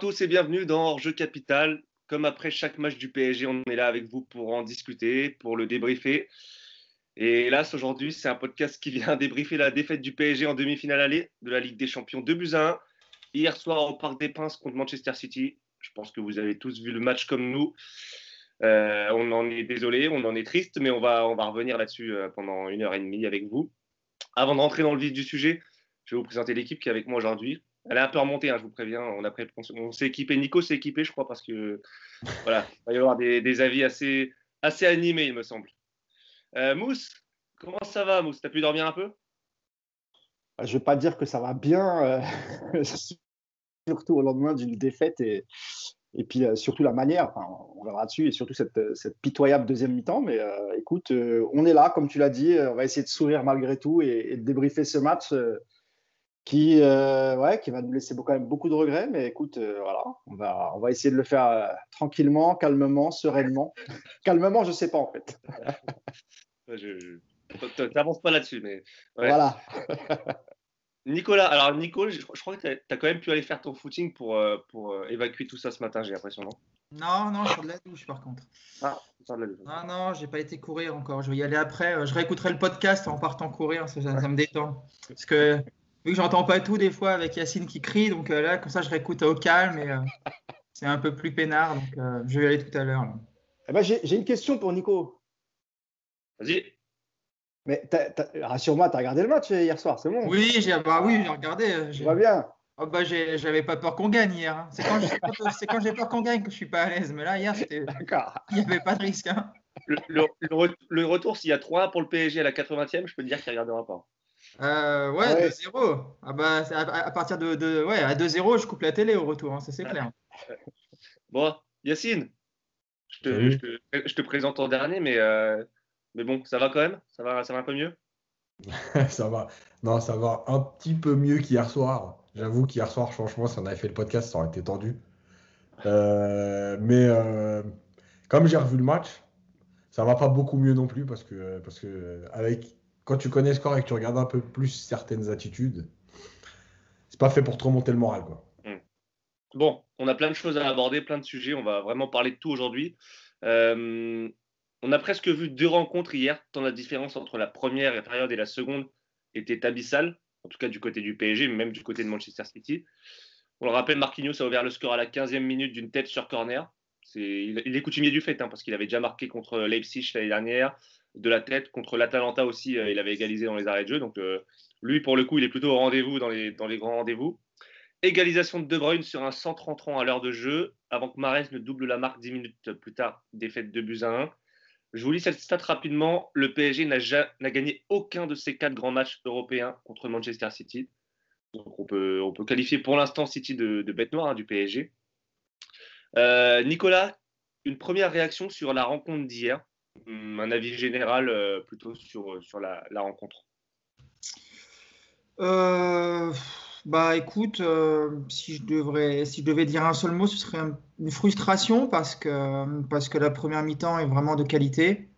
tous et bienvenue dans Jeu Capital. Comme après chaque match du PSG, on est là avec vous pour en discuter, pour le débriefer. Et hélas, aujourd'hui, c'est un podcast qui vient débriefer la défaite du PSG en demi-finale aller de la Ligue des Champions 2 buts à 1. Hier soir au Parc des Princes contre Manchester City. Je pense que vous avez tous vu le match comme nous. Euh, on en est désolé, on en est triste, mais on va, on va revenir là-dessus euh, pendant une heure et demie avec vous. Avant d'entrer dans le vif du sujet, je vais vous présenter l'équipe qui est avec moi aujourd'hui. Elle est un peu remontée, hein, je vous préviens. On, s'est équipé, Nico s'est équipé, je crois, parce que voilà, il va y avoir des, avis assez, assez animés, il me semble. Euh, Mousse, comment ça va, Mousse? T'as pu dormir un peu? Je ne vais pas dire que ça va bien, surtout au lendemain d'une défaite et, et puis euh, surtout la manière, on verra dessus, et surtout cette, pitoyable deuxième mi-temps. Mais euh, écoute, euh, on est là, comme tu l'as dit, on va essayer de sourire malgré tout et, de débriefer ce match qui, ouais, qui va nous laisser quand même beaucoup de regrets. Mais écoute, voilà, on va, on va essayer de le faire tranquillement, calmement, sereinement. calmement, je ne sais pas en fait. je, n'avances pas là-dessus, mais. Voilà. Nicolas, alors Nico, je, crois que tu as, quand même pu aller faire ton footing pour, euh, pour euh, évacuer tout ça ce matin, j'ai l'impression, non? Non, non, je suis de la douche par contre. Ah, de la douche. Ah non, j'ai pas été courir encore. Je vais y aller après. Euh, je réécouterai le podcast en partant courir, ça, me détend. Parce que vu que j'entends pas tout des fois avec Yacine qui crie, donc là, comme ça, je réécoute au calme et c'est un peu plus peinard. Donc je vais y aller tout à l'heure. Eh ben, j'ai une question pour Nico. Vas-y. Mais rassure-moi, tu as regardé le match hier soir, c'est bon? Oui, j'ai bah, oui, regardé. Je vois bien. Oh, bah, j'avais pas peur qu'on gagne hier. Hein. C'est quand j'ai peur qu'on gagne que je suis pas à l'aise. Mais là, hier, il n'y avait pas de risque. Hein. Le, retour, s'il y a 3 pour le PSG à la 80e, je peux te dire qu'il ne regardera pas. Euh, ouais, 2-0. Ah bah, à, partir de, ouais, à 2-0, je coupe la télé au retour, hein, ça c'est clair. bon, Yacine, je te, je te, présente en dernier, mais euh, mais bon, ça va quand même? Ça va, ça va un peu mieux? Ça va. Non, ça va un petit peu mieux qu'hier soir. J'avoue qu'hier soir, franchement, si on avait fait le podcast, ça aurait été tendu. Euh, mais euh, comme j'ai revu le match, ça va pas beaucoup mieux non plus parce que, parce que avec, quand tu connais le score et que tu regardes un peu plus certaines attitudes, c'est pas fait pour te remonter le moral. Quoi. Hmm. Bon, on a plein de choses à aborder, plein de sujets. On va vraiment parler de tout aujourd'hui. Euh, on a presque vu deux rencontres hier, tant la différence entre la première période et la seconde était abyssale, en tout cas du côté du PSG, mais même du côté de Manchester City. On le rappelle, Marquinhos a ouvert le score à la 15e minute d'une tête sur corner. il, est coutumier du fait, hein, parce qu'il avait déjà marqué contre Leipzig l'année dernière, de la tête, contre l'Atalanta aussi, euh, il avait égalisé dans les arrêts de jeu. Donc euh, lui, pour le coup, il est plutôt au rendez-vous dans les, grands rendez-vous. Égalisation de De Bruyne sur un centre entrant à l'heure de jeu, avant que Mares ne double la marque 10 minutes plus tard, défaite de buts à 1. Je vous lis cette stat rapidement. Le PSG n'a gagné aucun de ses quatre grands matchs européens contre Manchester City. Donc on peut, on peut qualifier pour l'instant City de, bête noire hein, du PSG. Euh, Nicolas, une première réaction sur la rencontre d'hier? Hmm, un avis général euh, plutôt sur, sur la, rencontre. Euh, bah écoute, euh, si, je si je devais dire un seul mot, ce serait une frustration parce que, parce que la première mi-temps est vraiment de qualité.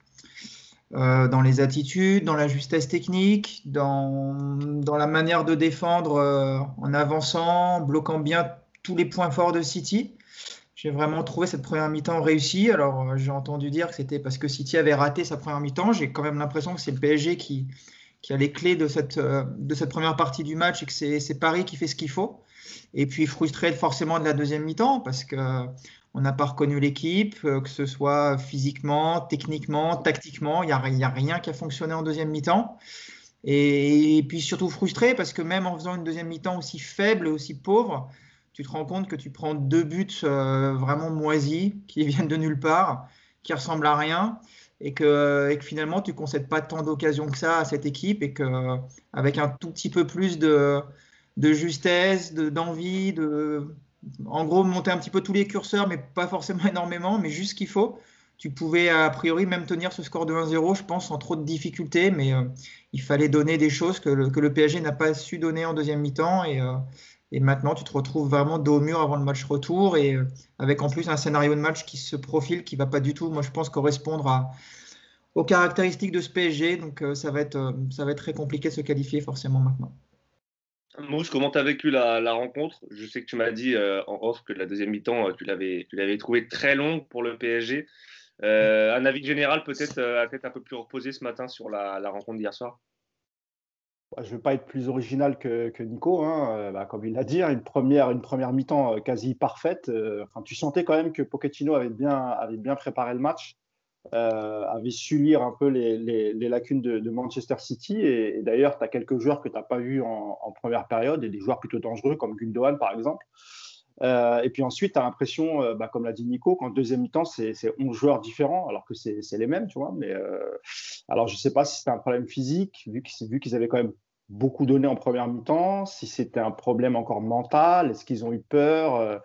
Euh, dans les attitudes, dans la justesse technique, dans, dans la manière de défendre euh, en avançant, bloquant bien tous les points forts de City. J'ai vraiment trouvé cette première mi-temps réussie. Alors j'ai entendu dire que c'était parce que City avait raté sa première mi-temps. J'ai quand même l'impression que c'est le PSG qui, a les clés de cette, euh, de cette première partie du match et que c'est Paris qui fait ce qu'il faut. Et puis frustré forcément de la deuxième mi-temps parce que euh, n'a pas reconnu l'équipe, euh, que ce soit physiquement, techniquement, tactiquement, il n'y a, a, rien qui a fonctionné en deuxième mi-temps. Et, puis surtout frustré parce que même en faisant une deuxième mi-temps aussi faible et aussi pauvre, tu te rends compte que tu prends deux buts vraiment moisis qui viennent de nulle part, qui ressemblent à rien et que, finalement tu ne concèdes pas tant d'occasions que ça à cette équipe et qu'avec un tout petit peu plus de, justesse, d'envie, de, en gros monter un petit peu tous les curseurs, mais pas forcément énormément, mais juste ce qu'il faut. Tu pouvais a priori même tenir ce score de 1-0, je pense, sans trop de difficultés, mais euh, il fallait donner des choses que le, PSG n'a pas su donner en deuxième mi-temps. Et, euh, et maintenant, tu te retrouves vraiment dos au mur avant le match retour et euh, avec en plus un scénario de match qui se profile, qui va pas du tout, moi je pense, correspondre à, aux caractéristiques de ce PSG. Donc euh, ça, va être, euh, ça va être très compliqué de se qualifier forcément maintenant. Mousse, comment tu as vécu la, rencontre? Je sais que tu m'as dit en off que la deuxième mi-temps, tu l'avais, tu l'avais trouvé très longue pour le PSG. Un avis général peut-être peut un peu plus reposé ce matin sur la, rencontre d'hier soir? Je ne veux pas être plus original que, Nico, hein. bah, comme il l'a dit, hein, une première, une première mi-temps quasi parfaite. Enfin, tu sentais quand même que Pochettino avait bien, avait bien préparé le match. Euh, avait su lire un peu les, lacunes de, Manchester City. Et, d'ailleurs, tu as quelques joueurs que tu n'as pas vus en, première période, et des joueurs plutôt dangereux, comme Gundogan par exemple. Euh, et puis ensuite, tu as l'impression, euh, bah, comme l'a dit Nico, qu'en deuxième mi-temps, c'est 11 joueurs différents, alors que c'est les mêmes, tu vois. Mais alors, je ne sais pas si c'était un problème physique, vu qu'ils avaient quand même beaucoup donné en première mi-temps, si c'était un problème encore mental, est-ce qu'ils ont eu peur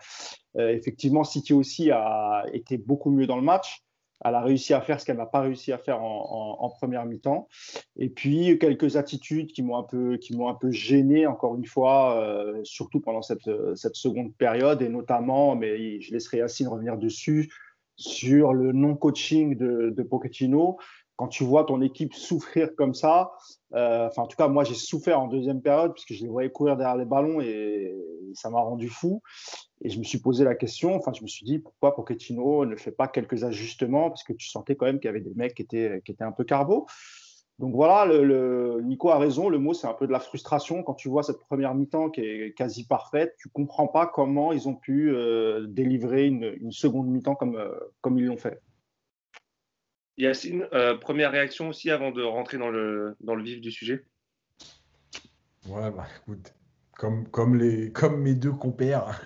Effectivement, City aussi a été beaucoup mieux dans le match elle a réussi à faire ce qu'elle n'a pas réussi à faire en, première mi-temps. Et puis quelques attitudes qui m'ont un peu, qui un peu gêné encore une fois, euh, surtout pendant cette, cette, seconde période, et notamment, mais je laisserai Yacine revenir dessus, sur le non-coaching de, de Pochettino quand tu vois ton équipe souffrir comme ça, euh, enfin en tout cas moi j'ai souffert en deuxième période puisque je les voyais courir derrière les ballons et, ça m'a rendu fou. Et je me suis posé la question, enfin je me suis dit pourquoi Pochettino ne fait pas quelques ajustements? Parce que tu sentais quand même qu'il y avait des mecs qui étaient, qui étaient un peu carbo. Donc voilà, le, Nico a raison, le mot c'est un peu de la frustration quand tu vois cette première mi-temps qui est quasi parfaite, tu comprends pas comment ils ont pu euh, délivrer une, une seconde mi-temps comme, euh, comme ils l'ont fait. Yacine, euh, première réaction aussi avant de rentrer dans le, dans le vif du sujet? Ouais, bah écoute, comme, comme, les, comme mes deux compères,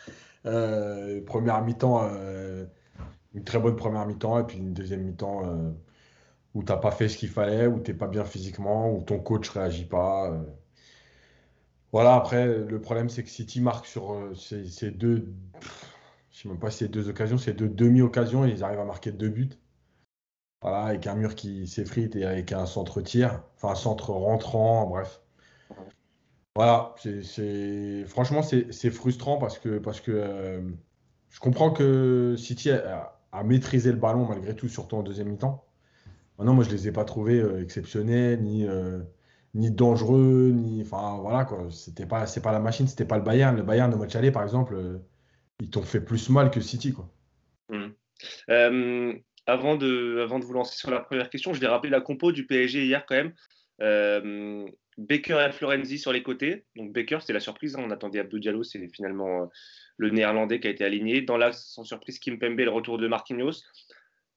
euh, première mi-temps, euh, une très bonne première mi-temps, et puis une deuxième mi-temps où tu n'as pas fait ce qu'il fallait, où tu n'es pas bien physiquement, où ton coach réagit pas. Voilà, après, le problème, c'est que City marque sur ces, deux, je sais même pas si c'est deux occasions, c'est deux demi-occasions, ils arrivent à marquer deux buts. Voilà, avec un mur qui s'effrite et avec un centre tir, enfin un centre rentrant, bref. Voilà, c'est franchement c'est frustrant parce que parce que euh, je comprends que City a, maîtrisé le ballon malgré tout, surtout en deuxième mi-temps. Maintenant, moi je les ai pas trouvés euh, exceptionnels ni euh, ni dangereux ni enfin voilà quoi. C'était pas pas la machine, c'était pas le Bayern. Le Bayern de match par exemple, ils t'ont fait plus mal que City quoi. Mmh avant de, avant de vous lancer sur la première question, je vais rappeler la compo du PSG hier quand même. Baker et Florenzi sur les côtés. Donc Baker, c'est la surprise. Hein. On attendait Abdou Diallo, c'est finalement euh, le néerlandais qui a été aligné. Dans l'axe, sans surprise, Kim Pembe, le retour de Marquinhos.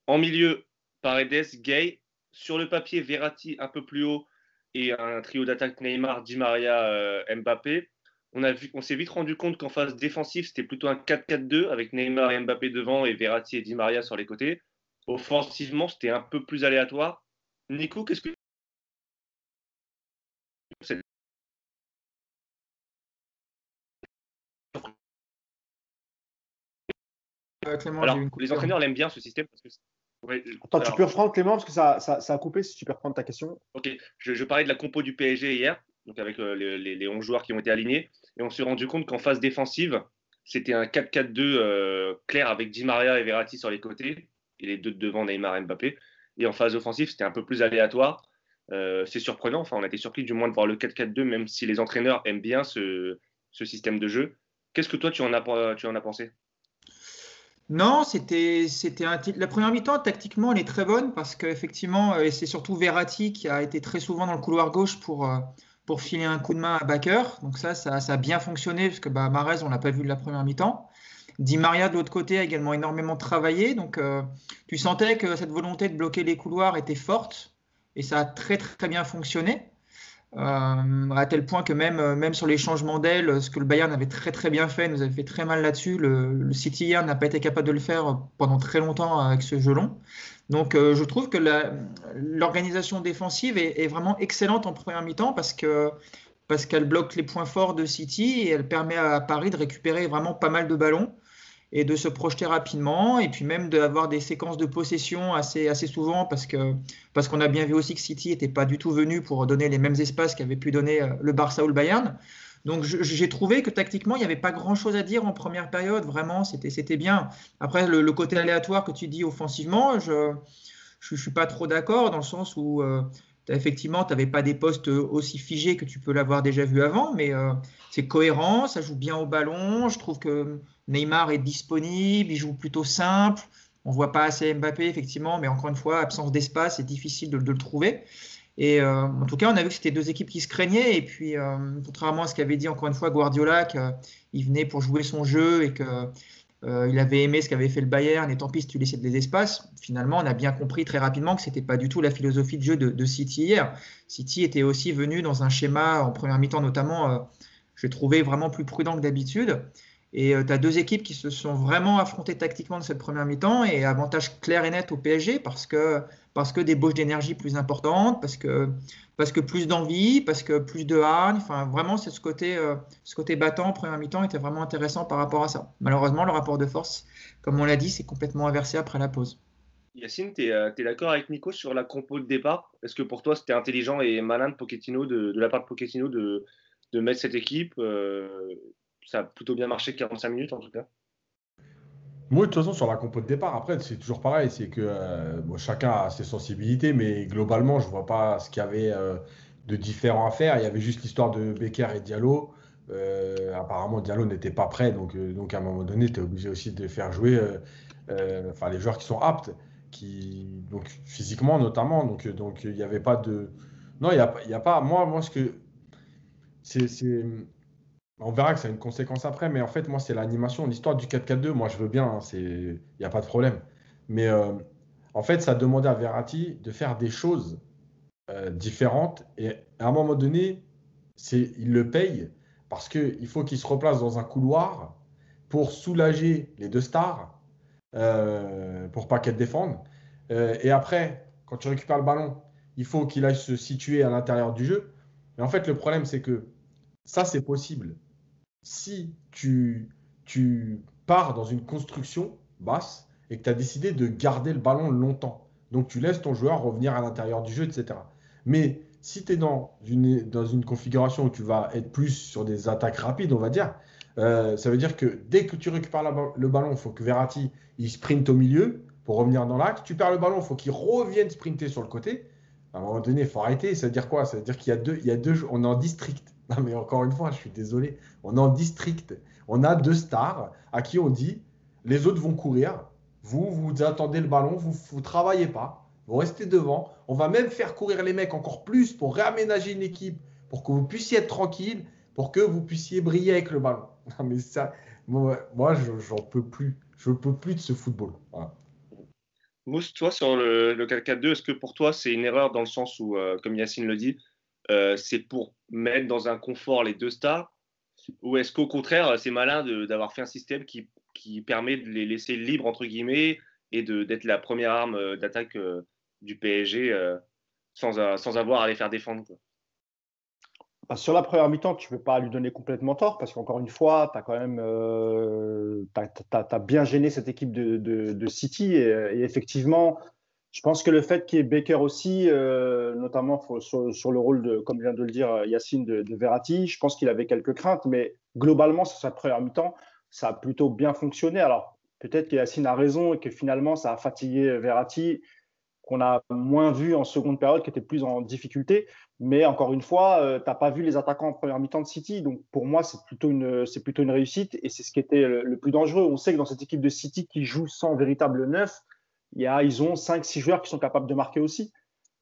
En milieu, Paredes, Gay. Sur le papier, Verratti un peu plus haut et un trio d'attaque Neymar, Di Maria, euh, Mbappé. On, on s'est vite rendu compte qu'en phase défensive, c'était plutôt un 4-4-2 avec Neymar et Mbappé devant et Verratti et Di Maria sur les côtés. Offensivement, c'était un peu plus aléatoire. Nico, qu'est-ce que euh, Alors, les entraîneurs l'aiment bien ce système parce que Attends, tu peux reprendre Clément parce que ça, ça, a coupé si tu peux reprendre ta question. Ok, je, parlais de la compo du PSG hier, donc avec euh, les, les, 11 joueurs qui ont été alignés, et on s'est rendu compte qu'en phase défensive, c'était un 4-4-2 euh, clair avec Di Maria et Verratti sur les côtés, et les deux devant Neymar et Mbappé. Et en phase offensive, c'était un peu plus aléatoire. Euh, c'est surprenant, enfin, on a été surpris du moins de voir le 4-4-2, même si les entraîneurs aiment bien ce, système de jeu. Qu'est-ce que toi, tu en as, pensé? Non, c'était la première mi-temps tactiquement elle est très bonne parce qu'effectivement et c'est surtout Verratti qui a été très souvent dans le couloir gauche pour euh, filer un coup de main à Baker. Donc ça, ça, a bien fonctionné parce que bah, Marez on l'a pas vu de la première mi-temps. Di Maria de l'autre côté a également énormément travaillé. Donc euh, tu sentais que cette volonté de bloquer les couloirs était forte et ça a très très bien fonctionné. Euh, à tel point que même, euh, même sur les changements d'aile, ce que le Bayern avait très très bien fait, nous avait fait très mal là-dessus. Le, City n'a pas été capable de le faire pendant très longtemps avec ce jeu long. Donc je trouve que l'organisation défensive est, est, vraiment excellente en première mi-temps parce que parce qu'elle bloque les points forts de City et elle permet à Paris de récupérer vraiment pas mal de ballons et de se projeter rapidement et puis même d'avoir des séquences de possession assez, assez souvent parce que parce qu'on a bien vu aussi que City n'était pas du tout venu pour donner les mêmes espaces qu'avait pu donner euh, le Barça ou le Bayern. Donc j'ai trouvé que tactiquement, il n'y avait pas grand-chose à dire en première période, vraiment, c'était bien. Après, le, côté aléatoire que tu dis offensivement, je ne suis pas trop d'accord dans le sens où, euh, effectivement, tu n'avais pas des postes aussi figés que tu peux l'avoir déjà vu avant, mais c'est cohérent, ça joue bien au ballon. Je trouve que Neymar est disponible, il joue plutôt simple. On ne voit pas assez Mbappé, effectivement, mais encore une fois, absence d'espace, c'est difficile de, le trouver. Et euh, en tout cas, on a vu que c'était deux équipes qui se craignaient. Et puis, euh, contrairement à ce qu'avait dit encore une fois Guardiola, qu'il venait pour jouer son jeu et qu'il euh, avait aimé ce qu'avait fait le Bayern, et tant pis si tu laissais des espaces, finalement, on a bien compris très rapidement que ce n'était pas du tout la philosophie de jeu de, City hier. City était aussi venu dans un schéma, en première mi-temps notamment, je trouvais vraiment plus prudent que d'habitude. Et tu as deux équipes qui se sont vraiment affrontées tactiquement de cette première mi-temps et avantage clair et net au PSG parce que, parce que des bauches d'énergie plus importantes, parce que, parce que plus d'envie, parce que plus de hargne. Enfin, vraiment, ce côté, euh, ce côté battant en première mi-temps était vraiment intéressant par rapport à ça. Malheureusement, le rapport de force, comme on l'a dit, c'est complètement inversé après la pause. Yacine, tu es, euh, d'accord avec Nico sur la compo de départ? Est-ce que pour toi, c'était intelligent et malin de, Pochettino, de, la part de Pochettino de, de mettre cette équipe euh, ça a plutôt bien marché 45 minutes en tout cas. Moi, de toute façon, sur la compo de départ, après, c'est toujours pareil. C'est que euh, chacun a ses sensibilités, mais globalement, je ne vois pas ce qu'il y avait euh, de différent à faire. Il y avait juste l'histoire de Becker et Diallo. Euh, apparemment, Diallo n'était pas prêt, donc, donc à un moment donné, tu es obligé aussi de faire jouer les joueurs qui sont aptes, qui, donc physiquement notamment. Donc, donc il n'y avait pas de. Non, il n'y a, y a pas. Moi, moi, ce que. C'est on verra que ça a une conséquence après, mais en fait, moi, c'est l'animation. L'histoire du 4-4-2, moi, je veux bien, hein, il n'y a pas de problème. Mais euh, en fait, ça demandait à Verratti de faire des choses euh, différentes. Et à un moment donné, il le paye parce qu'il faut qu'il se replace dans un couloir pour soulager les deux stars, euh, pour pas qu'elles défendent. et après, quand tu récupères le ballon, il faut qu'il aille se situer à l'intérieur du jeu. Mais en fait, le problème, c'est que ça, c'est possible si tu, tu pars dans une construction basse et que tu as décidé de garder le ballon longtemps. Donc tu laisses ton joueur revenir à l'intérieur du jeu, etc. Mais si tu es dans une, dans une configuration où tu vas être plus sur des attaques rapides, on va dire, euh, ça veut dire que dès que tu récupères le ballon, il faut que Verratti il sprinte au milieu pour revenir dans l'axe. Tu perds le ballon, il faut qu'il revienne sprinter sur le côté. À un moment donné, il faut arrêter. Ça veut dire quoi? Ça veut dire qu'il y a deux, il y a deux, on est en district. Non, mais encore une fois, je suis désolé. On est en district. On a deux stars à qui on dit les autres vont courir. Vous, vous attendez le ballon, vous ne travaillez pas. Vous restez devant. On va même faire courir les mecs encore plus pour réaménager une équipe, pour que vous puissiez être tranquille, pour que vous puissiez briller avec le ballon. Non, mais ça, moi, moi j'en peux plus. Je peux plus de ce football. Mousse, toi, sur le, le 4-4-2, est-ce que pour toi, c'est une erreur dans le sens où, euh, comme Yacine le dit, euh, c'est pour mettre dans un confort les deux stars Ou est-ce qu'au contraire, c'est malin d'avoir fait un système qui, qui, permet de les laisser libres, entre guillemets, et d'être la première arme euh, d'attaque euh, du PSG sans, sans, avoir à les faire défendre bah, sur la première mi-temps, tu ne peux pas lui donner complètement tort parce qu'encore une fois, tu as quand même bien gêné cette équipe de, de, City et, effectivement, je pense que le fait qu'il y ait Baker aussi, euh, notamment sur, le rôle, de, comme vient de le dire Yacine, de, Verratti, je pense qu'il avait quelques craintes, mais globalement, sur sa première mi-temps, ça a plutôt bien fonctionné. Alors, peut-être que Yacine a raison et que finalement, ça a fatigué Verratti, qu'on a moins vu en seconde période, qui était plus en difficulté. Mais encore une fois, euh, tu n'as pas vu les attaquants en première mi-temps de City. Donc, pour moi, c'est plutôt, une, plutôt une réussite et c'est ce qui était le, plus dangereux. On sait que dans cette équipe de City qui joue sans véritable neuf, ils ont 5-6 joueurs qui sont capables de marquer aussi.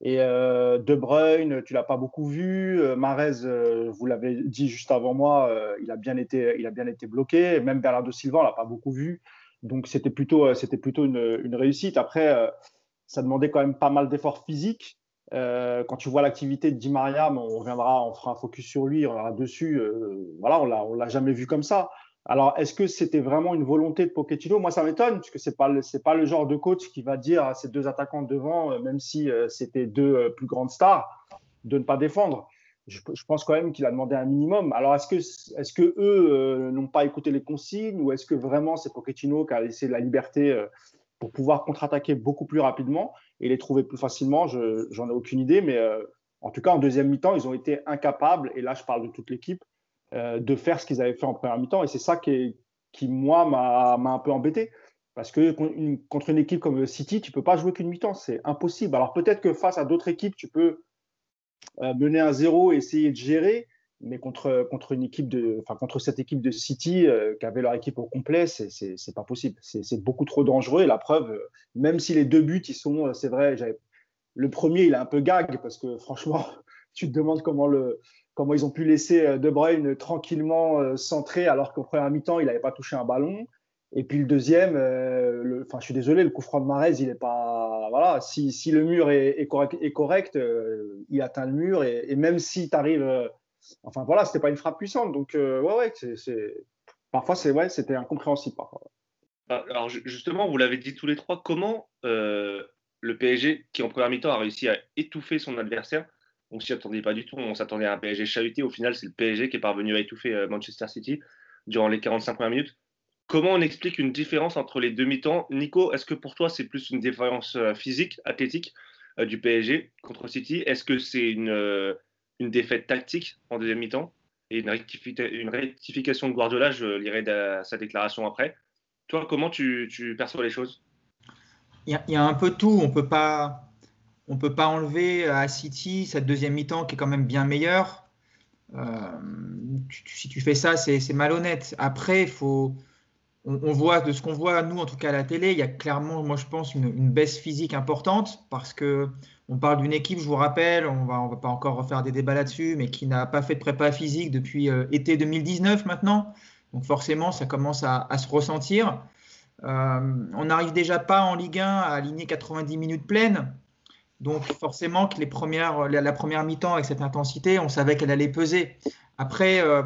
Et euh, De Bruyne, tu l'as pas beaucoup vu. Euh, Marez, euh, vous l'avez dit juste avant moi, il, a bien été, il a bien été bloqué. Même Bernardo Silva, on l'a pas beaucoup vu. Donc c'était plutôt, c'était plutôt une, réussite. Après, ça demandait quand même pas mal d'efforts physiques. quand tu vois l'activité de Di Maria, on reviendra, on fera un focus sur lui, on reviendra dessus. voilà, on l'a jamais vu comme ça. Alors, est-ce que c'était vraiment une volonté de Pochettino? Moi, ça m'étonne, puisque ce n'est pas, pas, le genre de coach qui va dire à ces deux attaquants devant, euh, même si euh, c'était deux euh, plus grandes stars, de ne pas défendre. Je, pense quand même qu'il a demandé un minimum. Alors, est-ce que, est que eux n'ont pas écouté les consignes ou est-ce que vraiment c'est Pochettino qui a laissé la liberté pour pouvoir contre-attaquer beaucoup plus rapidement et les trouver plus facilement? J'en ai aucune idée, mais en tout cas, en deuxième mi-temps, ils ont été incapables, et là, je parle de toute l'équipe, euh, de faire ce qu'ils avaient fait en première mi-temps. Et c'est ça qui, qui moi, m'a un peu embêté. Parce que contre une équipe comme City, tu peux pas jouer qu'une mi-temps, c'est impossible. Alors peut-être que face à d'autres équipes, tu peux mener un zéro et essayer de gérer. Mais contre, contre, une équipe de, enfin, contre cette équipe de City qui avait leur équipe au complet, c'est pas possible. C'est beaucoup trop dangereux. Et la preuve, même si les deux buts, ils sont, c'est vrai, le premier, il est un peu gag parce que franchement, tu te demandes comment, le, comment ils ont pu laisser De Bruyne tranquillement centré alors qu'au premier mi-temps, il n'avait pas touché un ballon. Et puis le deuxième, euh, je suis désolé, le coup franc de Marez, il est pas. Voilà, si, le mur est, correct, euh, il atteint le mur. Et, même si tu arrives. Euh, enfin voilà, c'était pas une frappe puissante. Donc, ouais, ouais, parfois, c'est, ouais, c'était incompréhensible. Ah, alors justement, vous l'avez dit tous les trois, comment le PSG, qui en première mi-temps a réussi à étouffer son adversaire, on s'y attendait pas du tout, on s'attendait à un PSG chahuté. Au final, c'est le PSG qui est parvenu à étouffer Manchester City durant les 45 premières minutes. Comment on explique une différence entre les deux mi-temps? Nico, est-ce que pour toi c'est plus une différence euh, physique, athlétique euh, du PSG contre City? Est-ce que c'est une, euh, une, défaite tactique en deuxième mi-temps? Et une, rectification de Guardiola Je lirai sa déclaration après. Toi, comment tu, perçois les choses? Il y, a, un peu tout. On peut pas, on peut pas enlever à City cette deuxième mi-temps qui est quand même bien meilleure. si tu fais ça, c'est malhonnête. Après, faut on, voit de ce qu'on voit nous en tout cas à la télé, il y a clairement, moi je pense, une, baisse physique importante parce que on parle d'une équipe, je vous rappelle, on va, on va pas encore refaire des débats là-dessus, mais qui n'a pas fait de prépa physique depuis euh, été 2019 maintenant. Donc forcément, ça commence à, se ressentir. Euh, on n'arrive déjà pas en Ligue 1 à aligner 90 minutes pleines. Donc forcément que les premières, la, première mi-temps avec cette intensité, on savait qu'elle allait peser. Après, euh,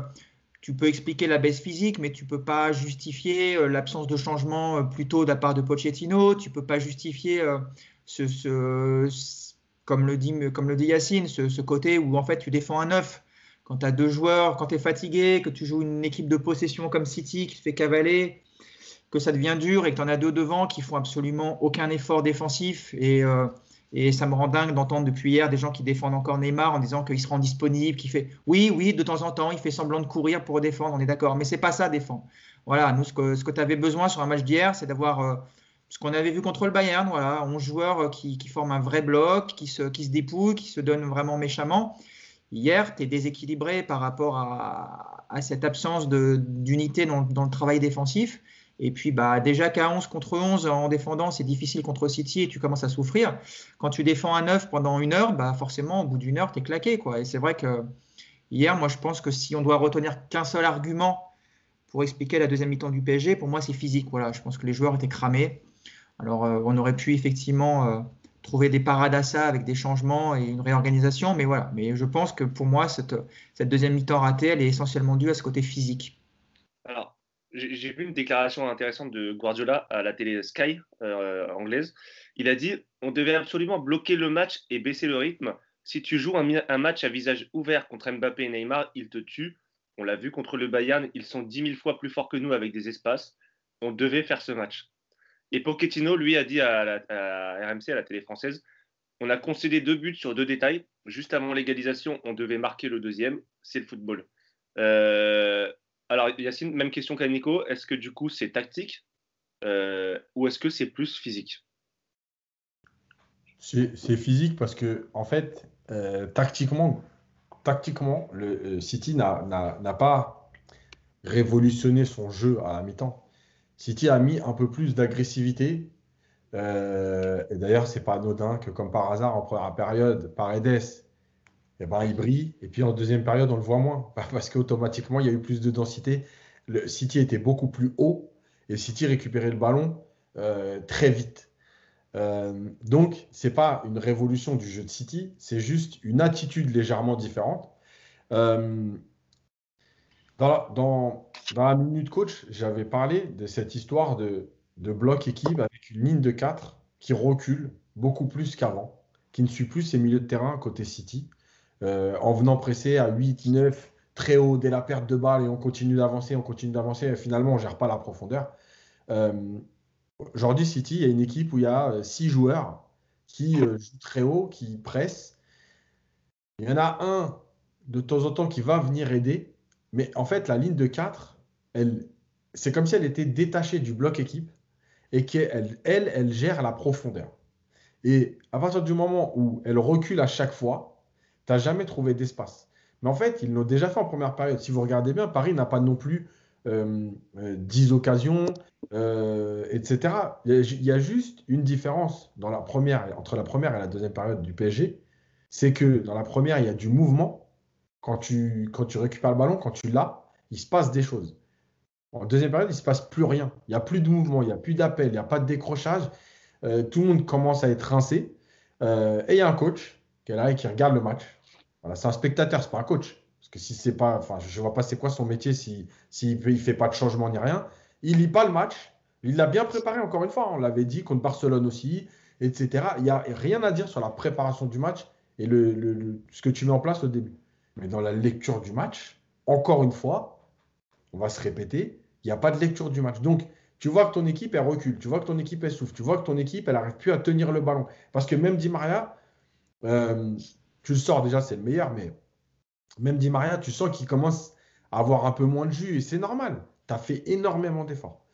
tu peux expliquer la baisse physique, mais tu peux pas justifier euh, l'absence de changement euh, plutôt de la part de Pochettino. Tu peux pas justifier ce, comme, le dit, comme le dit Yacine, ce, côté où en fait tu défends un neuf. Quand tu as deux joueurs, quand tu es fatigué, que tu joues une équipe de possession comme City qui te fait cavaler, que ça devient dur et que tu en as deux devant qui font absolument aucun effort défensif et, et ça me rend dingue d'entendre depuis hier des gens qui défendent encore Neymar en disant qu'il se rend disponible, qu'il fait oui, oui, de temps en temps, il fait semblant de courir pour défendre, on est d'accord, mais c'est pas ça défendre. Voilà, nous, ce que, ce que tu avais besoin sur un match d'hier, c'est d'avoir euh, ce qu'on avait vu contre le Bayern, voilà, 11 joueurs euh, qui, qui, forment un vrai bloc, qui se, qui se dépouillent, qui se donnent vraiment méchamment. Hier, tu es déséquilibré par rapport à, à cette absence d'unité dans, dans, le travail défensif. Et puis, bah, déjà qu'à 11 contre 11 en défendant, c'est difficile contre City et tu commences à souffrir. Quand tu défends un 9 pendant une heure, bah, forcément, au bout d'une heure, tu es claqué. Quoi. Et c'est vrai que hier, moi, je pense que si on doit retenir qu'un seul argument pour expliquer la deuxième mi-temps du PSG, pour moi, c'est physique. Voilà, je pense que les joueurs étaient cramés. Alors, euh, on aurait pu effectivement euh, trouver des parades à ça avec des changements et une réorganisation, mais voilà. Mais je pense que pour moi, cette, cette deuxième mi-temps ratée, elle est essentiellement due à ce côté physique. J'ai vu une déclaration intéressante de Guardiola à la télé Sky euh, anglaise. Il a dit on devait absolument bloquer le match et baisser le rythme. Si tu joues un, match à visage ouvert contre Mbappé et Neymar, ils te tuent. On l'a vu contre le Bayern, ils sont 10 000 fois plus forts que nous avec des espaces. On devait faire ce match. Et Pochettino, lui, a dit à, à RMC, à la télé française, on a concédé deux buts sur deux détails. Juste avant l'égalisation, on devait marquer le deuxième. C'est le football. Euh, alors, Yacine, même question qu'à Nico. Est-ce que du coup, c'est tactique euh, ou est-ce que c'est plus physique? C'est physique parce que, en fait, euh, tactiquement, tactiquement, le euh, City n'a pas révolutionné son jeu à mi-temps. City a mis un peu plus d'agressivité. et d'ailleurs, c'est pas anodin que, comme par hasard, en première période, Paredes eh ben, il brille. Et puis en deuxième période, on le voit moins parce qu'automatiquement, il y a eu plus de densité. Le City était beaucoup plus haut et City récupérait le ballon euh, très vite. Euh, donc, ce n'est pas une révolution du jeu de City, c'est juste une attitude légèrement différente. Euh, dans, la, minute coach, j'avais parlé de cette histoire de, de bloc équipe avec une ligne de 4 qui recule beaucoup plus qu'avant, qui ne suit plus ses milieux de terrain côté City. Euh, en venant presser à 8, 9, très haut dès la perte de balle et on continue d'avancer, on continue d'avancer. Finalement, on gère pas la profondeur. Euh, aujourd'hui, City, il y a une équipe où il y a 6 euh, joueurs qui jouent très haut, qui pressent. Il y en a un de temps en temps qui va venir aider. Mais en fait, la ligne de 4, elle, c'est comme si elle était détachée du bloc équipe et qu'elle, elle, elle gère la profondeur. Et à partir du moment où elle recule à chaque fois, Tu n'as jamais trouvé d'espace. Mais en fait, ils l'ont déjà fait en première période. Si vous regardez bien, Paris n'a pas non plus 10 euh, euh, occasions, euh, etc. Il y, a, juste une différence dans la première, entre la première et la deuxième période du PSG. C'est que dans la première, il y a du mouvement. Quand tu, quand tu récupères le ballon, quand tu l'as, il se passe des choses. En deuxième période, il ne se passe plus rien. Il n'y a plus de mouvement, il n'y a plus d'appel, il n'y a pas de décrochage. tout le monde commence à être rincé. et il y a un coach qui est là et qui regarde le match c'est un spectateur, c'est pas un coach. Parce que si c'est pas, enfin, je vois pas c'est quoi son métier si s'il ne fait pas de changement ni rien. Il lit pas le match. Il l'a bien préparé encore une fois. On l'avait dit contre Barcelone aussi, etc. Il n'y a rien à dire sur la préparation du match et le, ce que tu mets en place au début. Mais dans la lecture du match, encore une fois, on va se répéter, il n'y a pas de lecture du match. Donc, tu vois que ton équipe, elle recule. Tu vois que ton équipe, elle souffle. Tu vois que ton équipe, elle n'arrive plus à tenir le ballon. Parce que même Di Maria, euh, tu le sors déjà, c'est le meilleur, mais même Di Maria, tu sens qu'il commence à avoir un peu moins de jus et c'est normal. Tu as fait énormément d'efforts.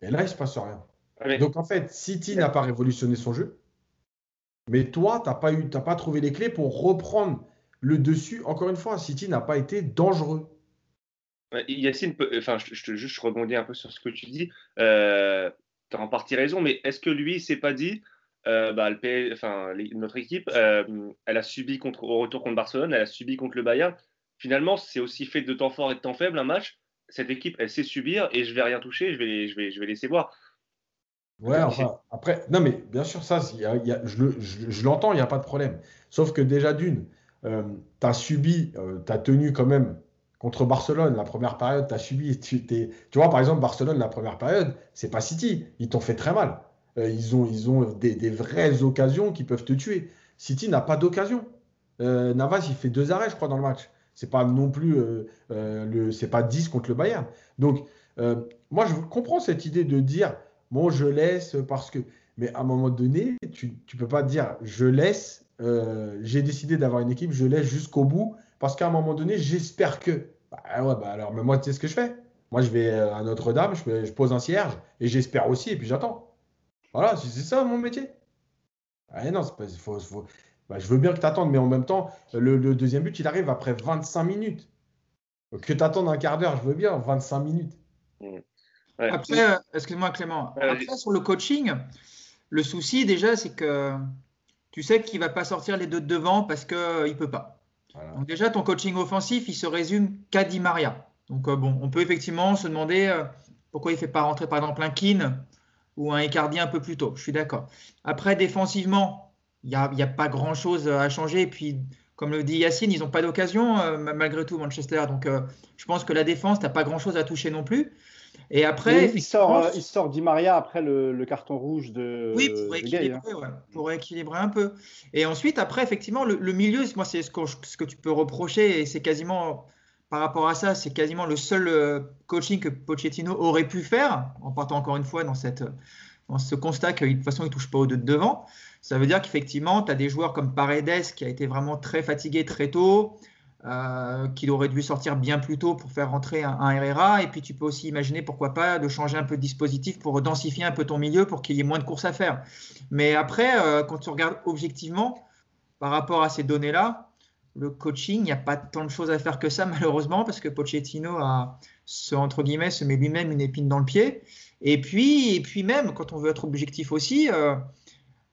Et là, il ne se passe rien. Donc en fait, City n'a pas révolutionné son jeu, mais toi, tu n'as pas, eu, pas trouvé les clés pour reprendre le dessus. Encore une fois, City n'a pas été dangereux. Yacine, enfin, je, te juste rebondis un peu sur ce que tu dis. Euh, tu as en partie raison, mais est-ce que lui, il s'est pas dit euh, bah, notre équipe, euh, elle a subi au retour contre Barcelone, elle a subi contre le Bayern. Finalement, c'est aussi fait de temps fort et de temps faible un match. Cette équipe, elle sait subir et je vais rien toucher, je vais, je vais, je vais laisser voir. Ouais, après, non, mais bien sûr, ça, je, l'entends, il n'y a pas de problème. Sauf que déjà, d'une, euh, tu as subi, tu as tenu quand même contre Barcelone, la première période, tu as subi. Tu, tu vois, par exemple, Barcelone, la première période, c'est pas City. Ils t'ont fait très mal. Euh, ils ont, ils ont des, vraies occasions qui peuvent te tuer. City n'a pas d'occasion. Euh, Navas, il fait deux arrêts, je crois, dans le match. C'est pas non plus, euh, le, c'est pas 10 contre le Bayern. Donc, moi, je comprends cette idée de dire, bon, je laisse parce que. Mais à un moment donné, tu ne peux pas dire, je laisse, j'ai décidé d'avoir une équipe, je laisse jusqu'au bout, parce qu'à un moment donné, j'espère que. Bah bah alors, mais moi, tu sais ce que je fais? Moi, je vais à Notre-Dame, je pose un cierge, et j'espère aussi, et puis j'attends. Voilà, c'est ça mon métier. Ah, non, pas, faut, bah, je veux bien que tu attendes, mais en même temps, le, deuxième but, il arrive après 25 minutes. Que tu attendes un quart d'heure, je veux bien, 25 minutes. Mmh. Après, euh, excuse-moi Clément, après sur le coaching, le souci déjà, c'est que tu sais qu'il ne va pas sortir les deux de devant parce qu'il euh, ne peut pas. Donc déjà, ton coaching offensif, il se résume qu'à Di Maria. Donc euh, bon, on peut effectivement se demander pourquoi il ne fait pas rentrer par exemple un Keane ou un Icardi un peu plus tôt. Je suis d'accord. Après, défensivement, il n'y a, a, pas grand-chose à changer. Et puis, comme le dit Yacine, ils n'ont pas d'occasion, euh, malgré tout, Manchester. Donc, euh, je pense que la défense, tu n'as pas grand-chose à toucher non plus. Et après. il, sort, euh, il sort Di Maria après le, carton rouge de. Oui, pour équilibrer, hein. pour équilibrer un peu. Et ensuite, après, effectivement, le, milieu, moi, c'est ce que, ce que tu peux reprocher, et c'est quasiment par rapport à ça, c'est quasiment le seul euh, coaching que Pochettino aurait pu faire, en partant encore une fois dans, ce constat que de façon, il touche pas au deux de devant. Ça veut dire qu'effectivement, tu as des joueurs comme Paredes qui a été vraiment très fatigué très tôt, euh, qu'il aurait dû sortir bien plus tôt pour faire rentrer un, RRA. Et puis, tu peux aussi imaginer, pourquoi pas, de changer un peu de dispositif pour densifier un peu ton milieu pour qu'il y ait moins de courses à faire. Mais après, euh, quand tu regardes objectivement, par rapport à ces données-là, le coaching, il n'y a pas tant de choses à faire que ça, malheureusement, parce que Pochettino a, ce, entre guillemets, se met lui-même une épine dans le pied. Et puis, et puis même, quand on veut être objectif aussi, euh,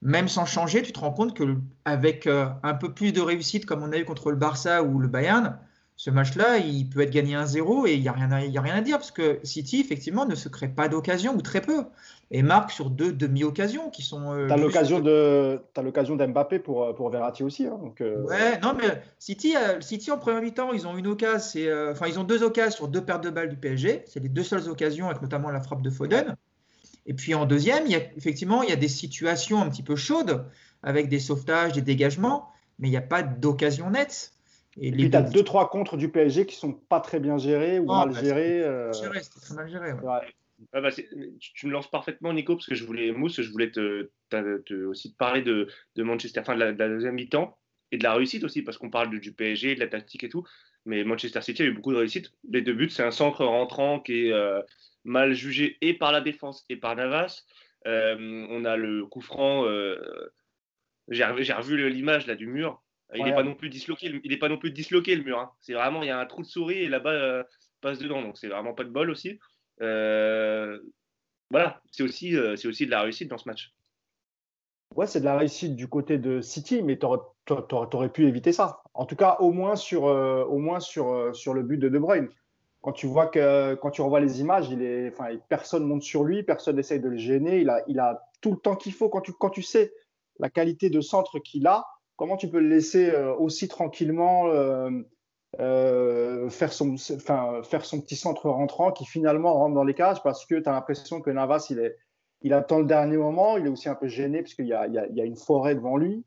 même sans changer, tu te rends compte qu'avec euh, un peu plus de réussite, comme on a eu contre le Barça ou le Bayern, ce match-là, il peut être gagné 1-0 et il n'y a, rien à, a rien à dire parce que City, effectivement, ne se crée pas d'occasion ou très peu et marque sur deux demi-occasions qui sont. Euh, tu as l'occasion de, d'Mbappé pour, euh, pour Verratti aussi. Hein, donc, euh. Ouais, non, mais City, City en première mi-temps, ils ont une occasion, enfin, ils ont deux occasions sur deux pertes de balles du PSG. C'est les deux seules occasions, avec notamment la frappe de Foden. Et puis en deuxième, il y a, effectivement, il y a des situations un petit peu chaudes avec des sauvetages, des dégagements, mais il n'y a pas d'occasion nette. Et, puis, tu as deux, trois contres du PSG qui sont pas très bien gérés ou mal bah, gérés. Euh... très mal géré. Ah bah tu, me lances parfaitement, Nico, parce que je voulais, Mousse, je voulais te, aussi te parler de, de Manchester, enfin de la, deuxième mi-temps et de la réussite aussi, parce qu'on parle du, PSG, de la tactique et tout. Mais Manchester City a eu beaucoup de réussite. Les deux buts, c'est un centre rentrant qui est euh, mal jugé et par la défense et par Navas. Euh, on a le coup franc. Euh, j'ai revu l'image là du mur Il n'est pas non plus disloqué. Il est pas non plus disloqué le mur. Hein. C'est vraiment il y a un trou de souris et là-bas passe dedans. Donc c'est vraiment pas de bol aussi. voilà, c'est aussi c'est aussi de la réussite dans ce match. Ouais, c'est de la réussite du côté de City, mais tu aurais, pu éviter ça. En tout cas, au moins sur, au moins sur, sur le but de De Bruyne quand tu vois que quand tu revois les images, il est, enfin, personne monte sur lui, personne n'essaye de le gêner. Il a, il a tout le temps qu'il faut. Quand tu, quand tu sais la qualité de centre qu'il a, comment tu peux le laisser euh, aussi tranquillement euh, euh, faire, son, faire son petit centre rentrant qui finalement rentre dans les cages parce que tu as l'impression que Navas, il est, il attend le dernier moment. Il est aussi un peu gêné parce qu'il y, a, une forêt devant lui.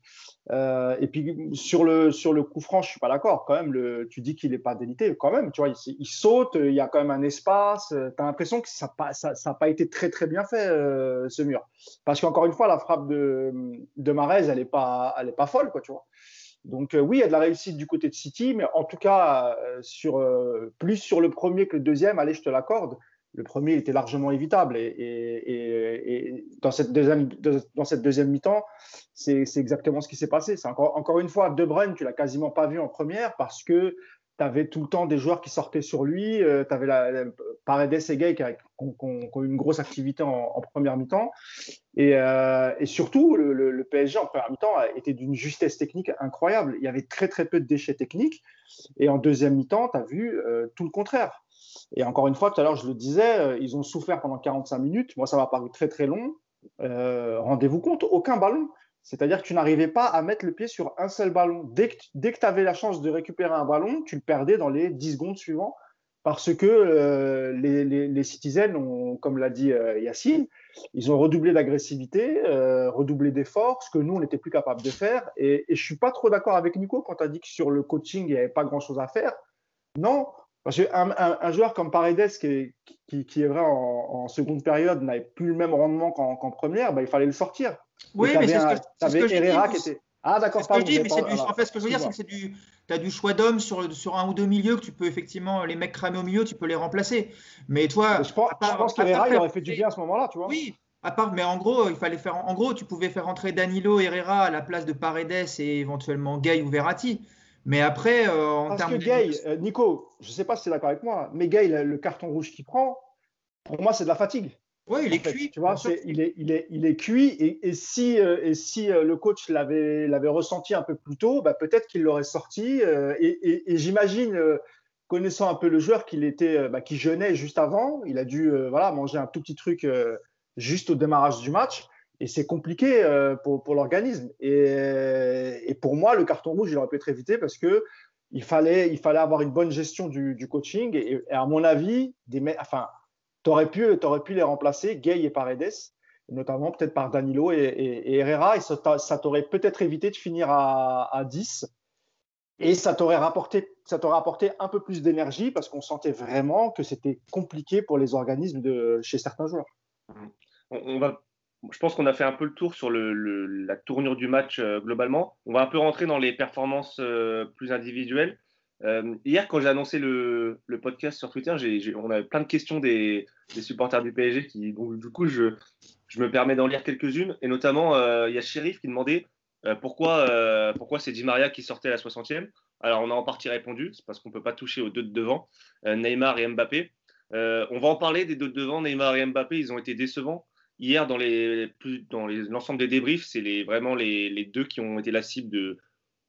Euh, et puis sur le, coup franc, je suis pas d'accord. Quand même, tu dis qu'il n'est pas délité. Quand même, tu vois, il, saute, il y a quand même un espace. Tu as l'impression que ça n'a pas été très très bien fait euh, ce mur. Parce qu'encore une fois, la frappe de, de Marez, elle n'est pas, pas folle, quoi, tu vois. Donc euh, oui, il y a de la réussite du côté de City, mais en tout cas, plus sur le premier que le deuxième, allez, je te l'accorde le premier était largement évitable. Et, dans cette deuxième, dans cette deuxième mi-temps, c'est exactement ce qui s'est passé. C'est encore, encore une fois, De Bruyne, tu l'as quasiment pas vu en première parce que tu avais tout le temps des joueurs qui sortaient sur lui. Euh, tu avais la, Paredes et Gay qui, ont, eu une grosse activité en, première mi-temps. Et, euh, surtout, le, PSG en première mi-temps était d'une justesse technique incroyable. Il y avait très très peu de déchets techniques. Et en deuxième mi-temps, tu as vu euh, tout le contraire. Et encore une fois, tout à l'heure, je le disais, euh, ils ont souffert pendant 45 minutes. Moi, ça m'a paru très, très long. Euh, rendez-vous compte, aucun ballon. C'est-à-dire que tu n'arrivais pas à mettre le pied sur un seul ballon. Dès que, tu avais la chance de récupérer un ballon, tu le perdais dans les 10 secondes suivantes parce que euh, les, les, citizens, ont, comme l'a dit Yacine, ils ont redoublé d'agressivité, redoublé d'efforts, ce que nous, on n'était plus capable de faire. Et, et je ne suis pas trop d'accord avec Nico quand tu as dit que sur le coaching, il n'y avait pas grand-chose à faire. Non, parce qu'un un, joueur comme Paredes, qui est, qui, est vrai en, seconde période, n'avait plus le même rendement qu'en première, bah, il fallait le sortir. Oui, mais c'est ce que, Herrera qui était. Ah, d'accord, pas. Je dis, mais du, en fait, ce que je veux dire, c'est que c'est du, as du choix d'hommes sur, sur un ou deux milieux que tu peux effectivement, les mecs cramés au milieu, tu peux les remplacer. Mais toi. Je pense, pense qu'Herrera, il aurait fait du bien à ce moment-là, tu vois. Oui, à part, mais en gros, il fallait faire. En gros, tu pouvais faire entrer Danilo Herrera à la place de Paredes et éventuellement Gay ou Verratti. Mais après, euh, en termes que Gay, euh, Nico, je ne sais pas si tu es d'accord avec moi, mais Gay, le, carton rouge qu'il prend, pour moi, c'est de la fatigue. Oui, il est cuit. Tu vois, il, est, il, est, il est cuit. Et, si, euh, et si le coach l'avait ressenti un peu plus tôt, bah, peut-être qu'il l'aurait sorti. et, j'imagine, connaissant un peu le joueur, qu'il était, bah, qui jeûnait juste avant. Il a dû voilà, manger un tout petit truc juste au démarrage du match et c'est compliqué euh, pour, l'organisme. Et, pour moi, le carton rouge, il aurait pu être évité parce que il fallait, il fallait avoir une bonne gestion du, coaching. Et, à mon avis, enfin, tu aurais, pu, pu les remplacer, Gay et Paredes, notamment peut-être par Danilo et, Herrera. Et ça, t'aurait peut-être évité de finir à, à 10. Et ça t'aurait rapporté, ça t'aurait apporté un peu plus d'énergie parce qu'on sentait vraiment que c'était compliqué pour les organismes de, chez certains joueurs. On va je pense qu'on a fait un peu le tour sur la tournure du match euh, globalement. On va un peu rentrer dans les performances euh, plus individuelles. Euh, hier, quand j'ai annoncé le, podcast sur Twitter, on avait plein de questions des, supporters du PSG. Qui, du coup, je, me permets d'en lire quelques-unes. Et notamment, il y a Sheriff qui demandait pourquoi, pourquoi c'est Di Maria qui sortait à la 60e. Alors, on a en partie répondu. C'est parce qu'on ne peut pas toucher aux deux de devant, Neymar et Mbappé. on va en parler des deux de devant, Neymar et Mbappé. Ils ont été décevants. Hier, dans l'ensemble des débriefs, c'est vraiment les, deux qui ont été la cible de,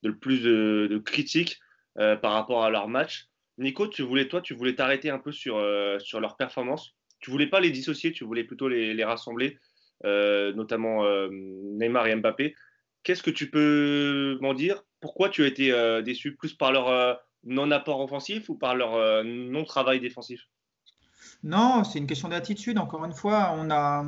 le plus de, critiques euh, par rapport à leur match. Nico, tu voulais toi, tu voulais t'arrêter un peu sur euh, sur leur performance. Tu voulais pas les dissocier, tu voulais plutôt les, rassembler, euh, notamment Neymar et Mbappé. Qu'est-ce que tu peux m'en dire? Pourquoi tu as été déçu? Plus par leur non apport offensif ou par leur non travail défensif? Non, c'est une question d'attitude. Encore une fois, on a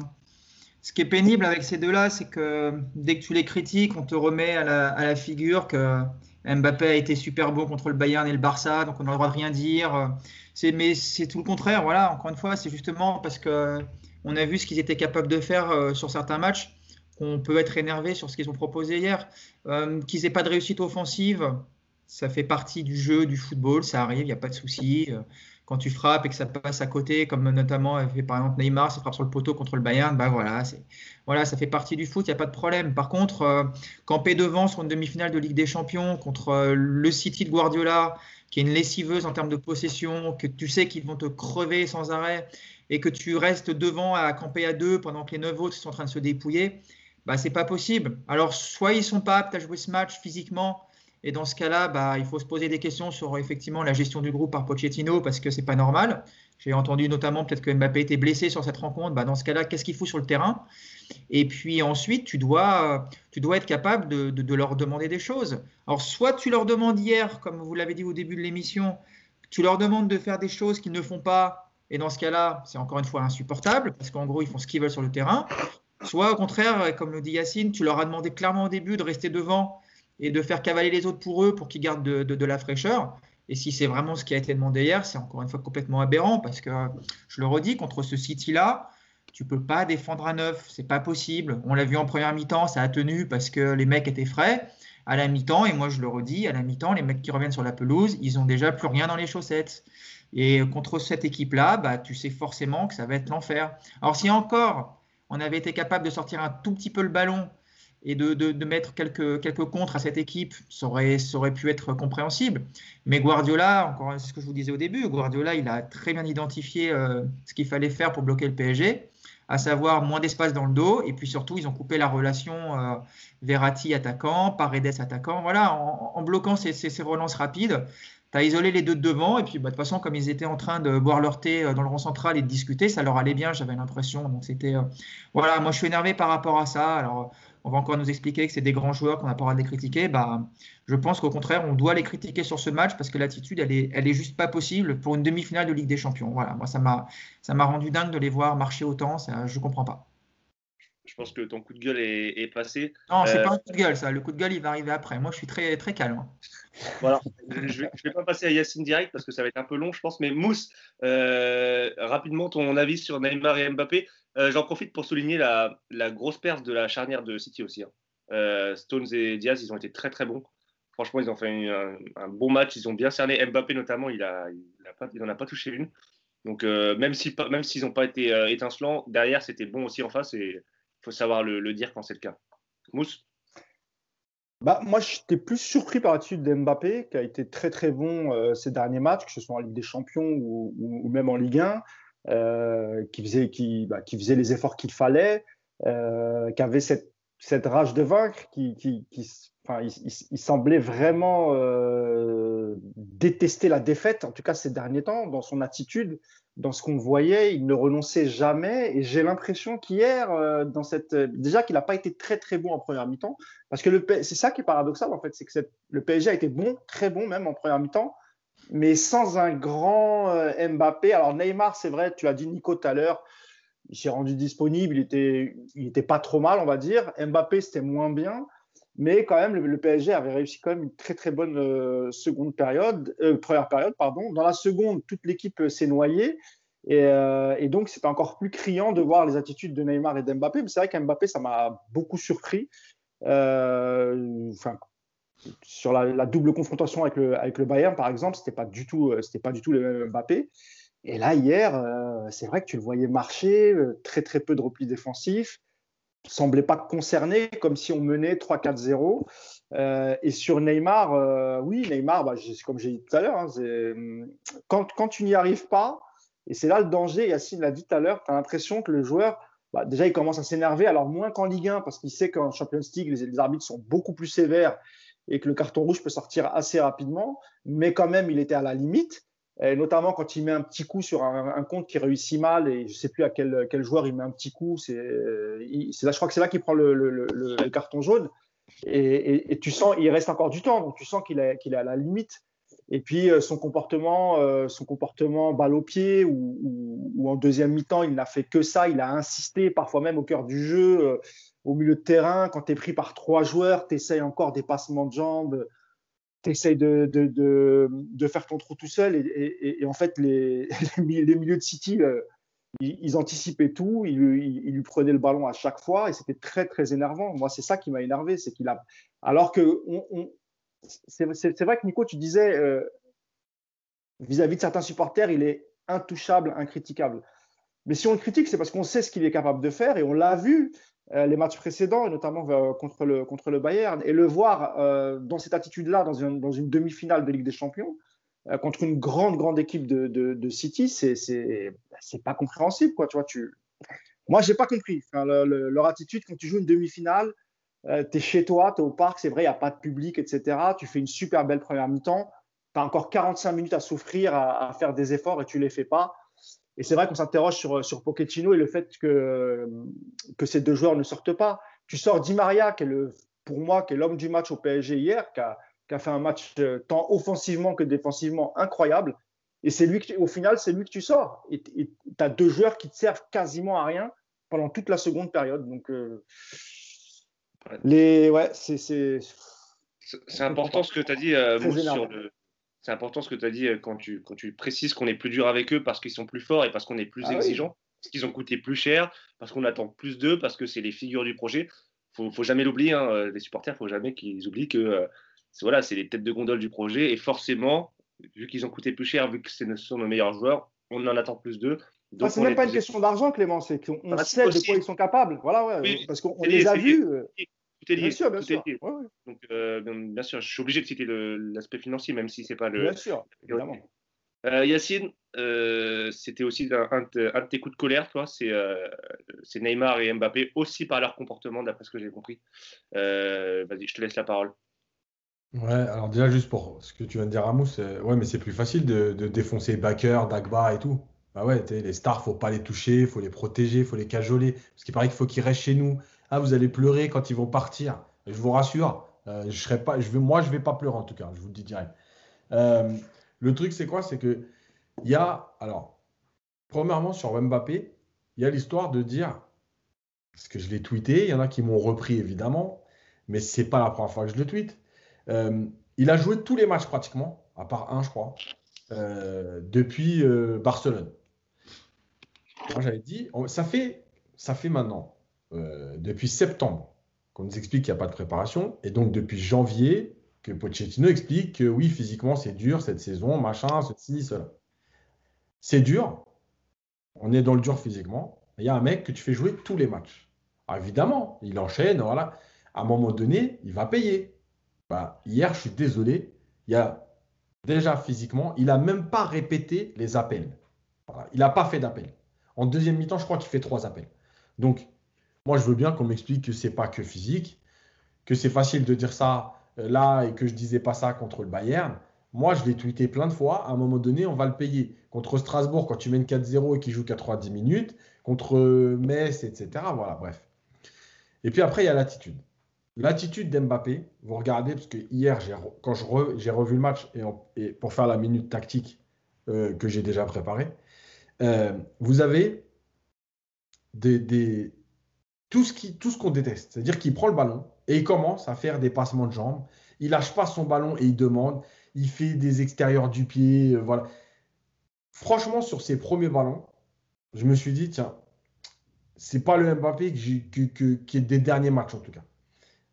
ce qui est pénible avec ces deux-là, c'est que dès que tu les critiques, on te remet à la, figure que Mbappé a été super bon contre le Bayern et le Barça, donc on n'a le droit de rien dire. mais c'est tout le contraire. Voilà, encore une fois, c'est justement parce que on a vu ce qu'ils étaient capables de faire euh, sur certains matchs qu'on peut être énervé sur ce qu'ils ont proposé hier. Euh, qu'ils n'aient pas de réussite offensive, ça fait partie du jeu, du football, ça arrive, il n'y a pas de souci. Quand tu frappes et que ça passe à côté, comme notamment fait par exemple Neymar, ça frappe sur le poteau contre le Bayern, bah voilà, voilà, ça fait partie du foot, il n'y a pas de problème. Par contre, euh, camper devant sur une demi-finale de Ligue des Champions contre euh, le City de Guardiola, qui est une lessiveuse en termes de possession, que tu sais qu'ils vont te crever sans arrêt, et que tu restes devant à camper à deux pendant que les neuf autres sont en train de se dépouiller, bah c'est pas possible. Alors soit ils sont pas aptes à jouer ce match physiquement, et dans ce cas-là, bah, il faut se poser des questions sur effectivement la gestion du groupe par Pochettino parce que c'est pas normal. J'ai entendu notamment peut-être que Mbappé était blessé sur cette rencontre. Bah, dans ce cas-là, qu'est-ce qu'il faut sur le terrain? Et puis ensuite, tu dois, tu dois être capable de, leur demander des choses. Alors, soit tu leur demandes hier, comme vous l'avez dit au début de l'émission, tu leur demandes de faire des choses qu'ils ne font pas. Et dans ce cas-là, c'est encore une fois insupportable parce qu'en gros, ils font ce qu'ils veulent sur le terrain. Soit au contraire, comme le dit Yacine, tu leur as demandé clairement au début de rester devant et de faire cavaler les autres pour eux pour qu'ils gardent de, la fraîcheur. Et si c'est vraiment ce qui a été demandé hier, c'est encore une fois complètement aberrant parce que, je le redis, contre ce City-là, tu peux pas défendre à neuf, c'est pas possible. On l'a vu en première mi-temps, ça a tenu parce que les mecs étaient frais. À la mi-temps, et moi je le redis, à la mi-temps, les mecs qui reviennent sur la pelouse, ils ont déjà plus rien dans les chaussettes. Et contre cette équipe-là, bah, tu sais forcément que ça va être l'enfer. Alors si encore on avait été capable de sortir un tout petit peu le ballon et de, mettre quelques, quelques contres à cette équipe, ça aurait, pu être compréhensible. Mais Guardiola, encore ce que je vous disais au début, Guardiola, il a très bien identifié euh, ce qu'il fallait faire pour bloquer le PSG, à savoir moins d'espace dans le dos, et puis surtout, ils ont coupé la relation euh, Verratti attaquant, Paredes attaquant. Voilà, en, bloquant ces, ces, relances rapides, tu as isolé les deux de devant, et puis bah, de toute façon, comme ils étaient en train de boire leur thé euh, dans le rond central et de discuter, ça leur allait bien, j'avais l'impression. Donc c'était. voilà, moi je suis énervé par rapport à ça. Alors on va encore nous expliquer que c'est des grands joueurs qu'on n'a pas le droit de les critiquer. Bah, je pense qu'au contraire, on doit les critiquer sur ce match parce que l'attitude, elle est, elle est juste pas possible pour une demi-finale de Ligue des Champions. Voilà, moi, ça m'a, ça m'a rendu dingue de les voir marcher autant. Ça, je comprends pas. Je pense que ton coup de gueule est, passé. Non, c'est n'est euh, pas un coup de gueule, ça. Le coup de gueule, il va arriver après. Moi, je suis très, très calme. Voilà. je ne vais, pas passer à Yacine direct parce que ça va être un peu long, je pense. Mais Mousse, euh, rapidement, ton avis sur Neymar et Mbappé. Euh, j'en profite pour souligner la, grosse perte de la charnière de City aussi. Hein. Euh, Stones et Diaz, ils ont été très très bons. Franchement, ils ont fait un, bon match. Ils ont bien cerné. Mbappé notamment, il n'en a, pas, a pas touché une. Donc même s'ils si, même s'ils n'ont pas été étincelants, derrière c'était bon aussi en face et il faut savoir le, dire quand c'est le cas. Mousse? Bah, moi, j'étais plus surpris par l'attitude d'Mbappé, qui a été très très bon ces derniers matchs, que ce soit en Ligue des Champions ou même en Ligue 1. Euh, qui, faisait, qui, bah, qui, faisait les efforts qu'il fallait, euh, qui avait cette, cette, rage de vaincre, qui, qui, enfin, il, semblait vraiment euh, détester la défaite, en tout cas ces derniers temps, dans son attitude, dans ce qu'on voyait, il ne renonçait jamais. Et j'ai l'impression qu'hier, dans cette, déjà qu'il n'a pas été très très bon en première mi-temps, parce que c'est ça qui est paradoxal en fait, c'est que le PSG a été bon, très bon même en première mi-temps, mais sans un grand euh, Mbappé. Alors Neymar, c'est vrai, tu as dit Nico tout à l'heure, il s'est rendu disponible, il était, il était pas trop mal, on va dire. Mbappé, c'était moins bien, mais quand même, le, PSG avait réussi quand même une très très bonne euh, seconde période, euh, première période, pardon. Dans la seconde, toute l'équipe s'est noyée. Et, et donc, c'était encore plus criant de voir les attitudes de Neymar et d'Mbappé. Mais c'est vrai qu'Mbappé, ça m'a beaucoup surpris. Enfin, sur la, double confrontation avec le, Bayern, par exemple, c'était pas du euh, pas du tout le même Mbappé. Et là, hier, euh, c'est vrai que tu le voyais marcher, euh, très très peu de repli défensif, semblait pas concerné, comme si on menait 3-4-0. et sur Neymar, oui, Neymar, bah, comme j'ai dit tout à l'heure, hein, quand, quand, tu n'y arrives pas, et c'est là le danger, Yacine l'a dit tout à l'heure, tu as l'impression que le joueur, bah, déjà, il commence à s'énerver, alors moins qu'en Ligue 1, parce qu'il sait qu'en Champions League, les, arbitres sont beaucoup plus sévères et que le carton rouge peut sortir assez rapidement, mais quand même, il était à la limite. Notamment quand il met un petit coup sur un, compte qui réussit mal et je ne sais plus à quel, quel, joueur il met un petit coup. C'est, là, je crois que c'est là qu'il prend le, carton jaune. Et, tu sens, il reste encore du temps, donc tu sens qu'il est, est à la limite. Et puis euh, son comportement, euh, son comportement balle au pied ou, ou, en deuxième mi-temps, il n'a fait que ça. Il a insisté, parfois même au cœur du jeu. Euh, au milieu de terrain, quand tu es pris par trois joueurs, tu essayes encore des passements de jambes, tu essayes de, de, de, faire ton trou tout seul. Et, en fait, les, les, milieux de City, euh, ils, anticipaient tout, ils, ils, lui prenaient le ballon à chaque fois et c'était très, très énervant. Moi, c'est ça qui m'a énervé. c'est qu'il a. Alors que c'est vrai que Nico, tu disais, euh, vis-à-vis de certains supporters, il est intouchable, incritiquable. Mais si on le critique, c'est parce qu'on sait ce qu'il est capable de faire et on l'a vu euh, les matchs précédents, et notamment euh, contre, le, contre le Bayern, et le voir euh, dans cette attitude-là, dans une, dans une demi-finale de Ligue des Champions, contre une grande, grande équipe de, de, de City, c'est pas compréhensible. Quoi, tu vois, tu... Moi, je n'ai pas compris leur attitude quand tu joues une demi-finale. tu es chez toi, tu es au parc, c'est vrai, il n'y a pas de public, etc. Tu fais une super belle première mi-temps. Tu as encore 45 minutes à souffrir, à, à, faire des efforts et tu les fais pas. Et c'est vrai qu'on s'interroge sur, sur Pochettino et le fait que, que ces deux joueurs ne sortent pas. Tu sors Di Maria, qui est le, pour moi, qui est l'homme du match au PSG hier, qui a, qui a fait un match euh, tant offensivement que défensivement incroyable. Et c'est lui, au final, c'est lui que tu sors. Et tu as deux joueurs qui te servent quasiment à rien pendant toute la seconde période. Donc, euh, les, ouais, c'est. C'est important ce que tu as dit, euh, sur le, c'est important ce que tu as dit euh, quand tu, quand tu précises qu'on est plus dur avec eux parce qu'ils sont plus forts et parce qu'on est plus ah exigeant, parce qu'ils ont coûté plus cher, parce qu'on attend plus d'eux, parce que c'est les figures du projet. Il ne faut jamais l'oublier, hein, euh, les supporters, il ne faut jamais qu'ils oublient que euh, c'est voilà, les têtes de gondole du projet et forcément, vu qu'ils ont coûté plus cher, vu que ce sont nos meilleurs joueurs, on en attend plus plus Ah, c'est même pas une question d'argent, Clément, c'est qu'on bah, sait de quoi ils sont capables. Voilà, ouais, parce qu'on les a vus. Bien sûr, bien sûr. Donc, euh, bien sûr, je suis obligé de citer l'aspect financier, même si c'est pas le. Bien sûr, évidemment. Euh, Yacine, euh, c'était aussi un, de tes coups de colère, toi. C'est Neymar et Mbappé, aussi par leur comportement, d'après ce que j'ai compris. Vas-y, je te laisse la parole. Ouais, alors déjà, juste pour ce que tu viens de dire, Ramos, ouais, mais c'est plus facile de, défoncer Baker, Dagba et tout. Bah ouais, les stars, faut pas les toucher, faut les protéger, faut les cajoler. Parce qu'il paraît qu'il faut qu'ils restent chez nous. Ah, vous allez pleurer quand ils vont partir. Je vous rassure, euh, je serai pas, vais, moi, je ne vais pas pleurer en tout cas, je vous le dis direct. Euh, le truc, c'est quoi? C'est que il y a, alors, premièrement, sur Mbappé, il y a l'histoire de dire, parce que je l'ai tweeté, il y en a qui m'ont repris évidemment, mais ce n'est pas la première fois que je le tweete. Euh, il a joué tous les matchs pratiquement, à part un, je crois, depuis Barcelone. Moi, j'avais dit, ça fait, ça fait maintenant euh, depuis septembre qu'on nous explique qu'il n'y a pas de préparation. Et donc, depuis janvier, que Pochettino explique que oui, physiquement, c'est dur cette saison, machin, ceci, cela. C'est dur. On est dans le dur physiquement. Il y a un mec que tu fais jouer tous les matchs. évidemment, il enchaîne, voilà. À un moment donné, il va payer. Bah, hier, je suis désolé, il y a déjà physiquement, il n'a même pas répété les appels. Il n'a pas fait d'appel. En deuxième mi-temps, je crois qu'il fait trois appels. Donc, moi, je veux bien qu'on m'explique que c'est pas que physique, que c'est facile de dire ça euh, là et que je disais pas ça contre le Bayern. Moi, je l'ai tweeté plein de fois. À un moment donné, on va le payer. Contre Strasbourg, quand tu mènes 4-0 et qu'il joue 90 minutes. Contre Metz, etc. Voilà, bref. Et puis après, il y a l'attitude. L'attitude d'Mbappé, vous regardez, parce que hier, quand j'ai revu le match et, pour faire la minute tactique euh, que j'ai déjà préparée, euh, vous avez des, tout ce qu'on ce déteste. C'est-à-dire qu'il prend le ballon et il commence à faire des passements de jambes. Il lâche pas son ballon et il demande. Il fait des extérieurs du pied. Euh, voilà. Franchement, sur ses premiers ballons, je me suis dit, tiens, c'est pas le Mbappé qui est des derniers matchs en tout cas.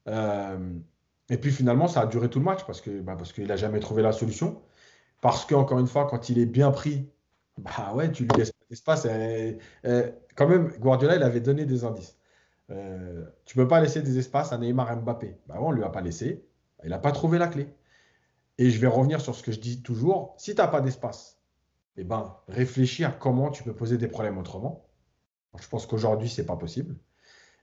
Euh, et puis finalement, ça a duré tout le match parce bah, qu'il n'a jamais trouvé la solution. Parce qu'encore une fois, quand il est bien pris, bah ouais, tu lui laisses pas d'espace. quand même, Guardiola, il avait donné des indices. Euh, tu ne peux pas laisser des espaces à Neymar Mbappé. Bah on ne lui a pas laissé. Il n'a pas trouvé la clé. Et je vais revenir sur ce que je dis toujours. Si tu n'as pas d'espace, eh ben, réfléchis à comment tu peux poser des problèmes autrement. Je pense qu'aujourd'hui, ce n'est pas possible.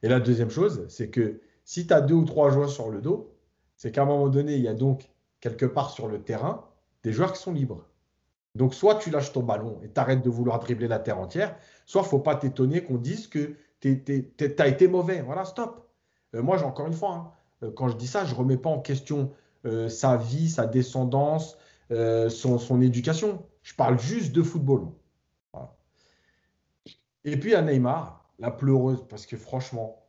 Et la deuxième chose, c'est que si tu as deux ou trois joueurs sur le dos, c'est qu'à un moment donné, il y a donc quelque part sur le terrain des joueurs qui sont libres. Donc, soit tu lâches ton ballon et tu arrêtes de vouloir dribbler la terre entière, soit faut pas t'étonner qu'on dise que tu as été mauvais. Voilà, stop. Euh, moi, encore une fois, hein, euh, quand je dis ça, je ne remets pas en question euh, sa vie, sa descendance, son, éducation. Je parle juste de football. Et puis à Neymar, la pleureuse, parce que franchement,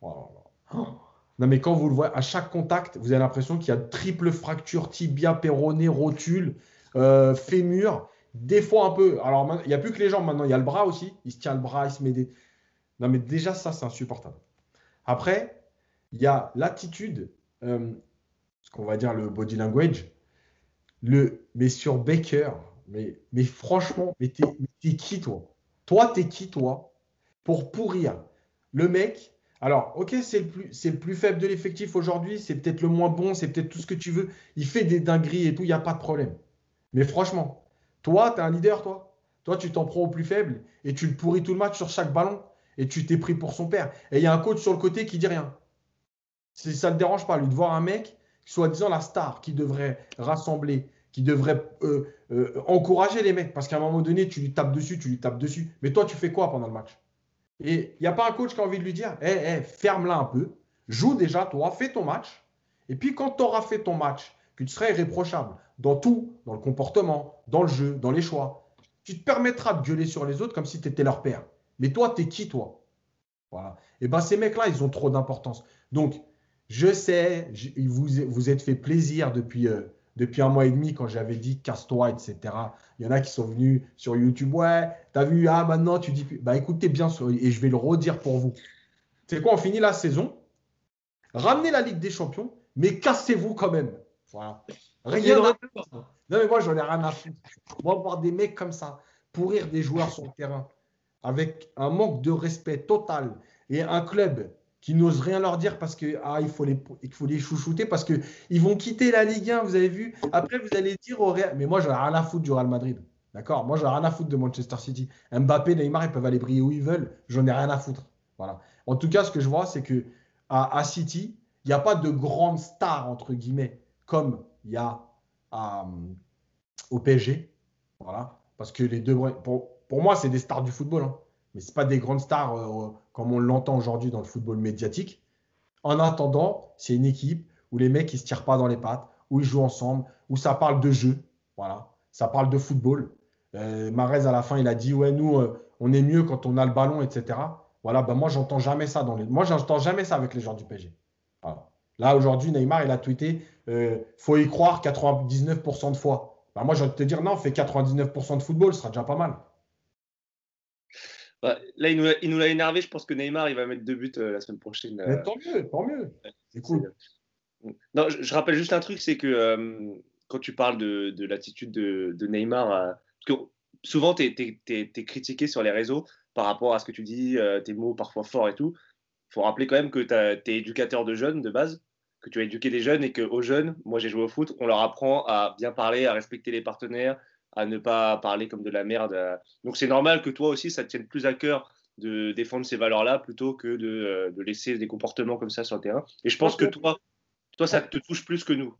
non mais quand vous le voyez, à chaque contact, vous avez l'impression qu'il y a triple fracture, tibia, péroné, rotule, fémur, des fois un peu. Alors il n'y a plus que les jambes maintenant, il y a le bras aussi. Il se tient le bras, il se met des. Non, mais déjà, ça, c'est insupportable. Après, il y a l'attitude, euh, ce qu'on va dire le body language. Le, mais sur Baker, mais, mais franchement, mais t'es qui, toi? Toi, t'es qui, toi Pour pourrir le mec? Alors, ok, c'est le, plus, le plus faible de l'effectif aujourd'hui, c'est peut-être le moins bon, c'est peut-être tout ce que tu veux. Il fait des dingueries et tout, il n'y a pas de problème. Mais franchement, toi, tu es un leader, toi? Toi, tu t'en prends au plus faible et tu le pourris tout le match sur chaque ballon et tu t'es pris pour son père. Et il y a un coach sur le côté qui dit rien. Ça ne dérange pas, lui, de voir un mec, soi-disant la star, qui devrait rassembler, qui devrait euh, euh, encourager les mecs. Parce qu'à un moment donné, tu lui tapes dessus, tu lui tapes dessus. Mais toi, tu fais quoi pendant le match? Et il n'y a pas un coach qui a envie de lui dire hé, hey, ferme-la un peu, joue déjà, toi, fais ton match. Et puis, quand tu auras fait ton match, que tu seras irréprochable dans tout, dans le comportement, dans le jeu, dans les choix, tu te permettras de gueuler sur les autres comme si tu étais leur père. Mais toi, tu es qui, toi? Voilà. Et bien, ces mecs-là, ils ont trop d'importance. Donc, je sais, vous vous êtes fait plaisir depuis, euh, depuis un mois et demi quand j'avais dit casse-toi, etc. Il y en a qui sont venus sur YouTube. Ouais, t'as vu, ah maintenant tu dis. Bah écoutez bien, et je vais le redire pour vous. C'est quoi, on finit la saison? Ramenez la Ligue des Champions, mais cassez-vous quand même. Voilà. Rien à Non, mais moi, j'en ai rien à foutre. Moi, voir des mecs comme ça pourrir des joueurs sur le terrain avec un manque de respect total et un club qui n'ose rien leur dire parce que ah, il faut les il faut les chouchouter parce que ils vont quitter la Ligue 1, vous avez vu. Après vous allez dire au Real mais moi j'en ai rien à foutre du Real Madrid. D'accord? Moi j'en ai rien à foutre de Manchester City. Mbappé, Neymar, ils peuvent aller briller où ils veulent, j'en ai rien à foutre. Voilà. En tout cas, ce que je vois c'est que à, City, il n'y a pas de grande star entre guillemets comme il y a au PSG. Voilà. Parce que les deux pour, pour moi, c'est des stars du football. Hein mais ce pas des grandes stars euh, comme on l'entend aujourd'hui dans le football médiatique. En attendant, c'est une équipe où les mecs ils se tirent pas dans les pattes, où ils jouent ensemble, où ça parle de jeu, voilà, ça parle de football. Euh, Marez à la fin il a dit ouais nous euh, on est mieux quand on a le ballon etc. Voilà, ben moi j'entends jamais ça dans les, moi j'entends jamais ça avec les gens du PSG. Là aujourd'hui Neymar il a tweeté euh, faut y croire 99% de fois. Ben, moi j'ai envie de te dire non, fais 99% de football, ce sera déjà pas mal. Bah, là, il nous, l'a énervé. Je pense que Neymar, il va mettre deux buts euh, la semaine prochaine. Mais tant mieux, tant mieux. C'est cool. Non, je, rappelle juste un truc, c'est que euh, quand tu parles de, l'attitude de, Neymar, euh, parce que souvent, tu es, critiqué sur les réseaux par rapport à ce que tu dis, tes mots parfois forts et tout. Il faut rappeler quand même que tu es éducateur de jeunes de base, que tu as éduqué des jeunes et qu'aux jeunes, moi j'ai joué au foot, on leur apprend à bien parler, à respecter les partenaires, à ne pas parler comme de la merde. Donc c'est normal que toi aussi, ça te tienne plus à cœur de défendre ces valeurs-là plutôt que de, euh, de, laisser des comportements comme ça sur le terrain. Et je pense que toi, toi ça te touche plus que nous.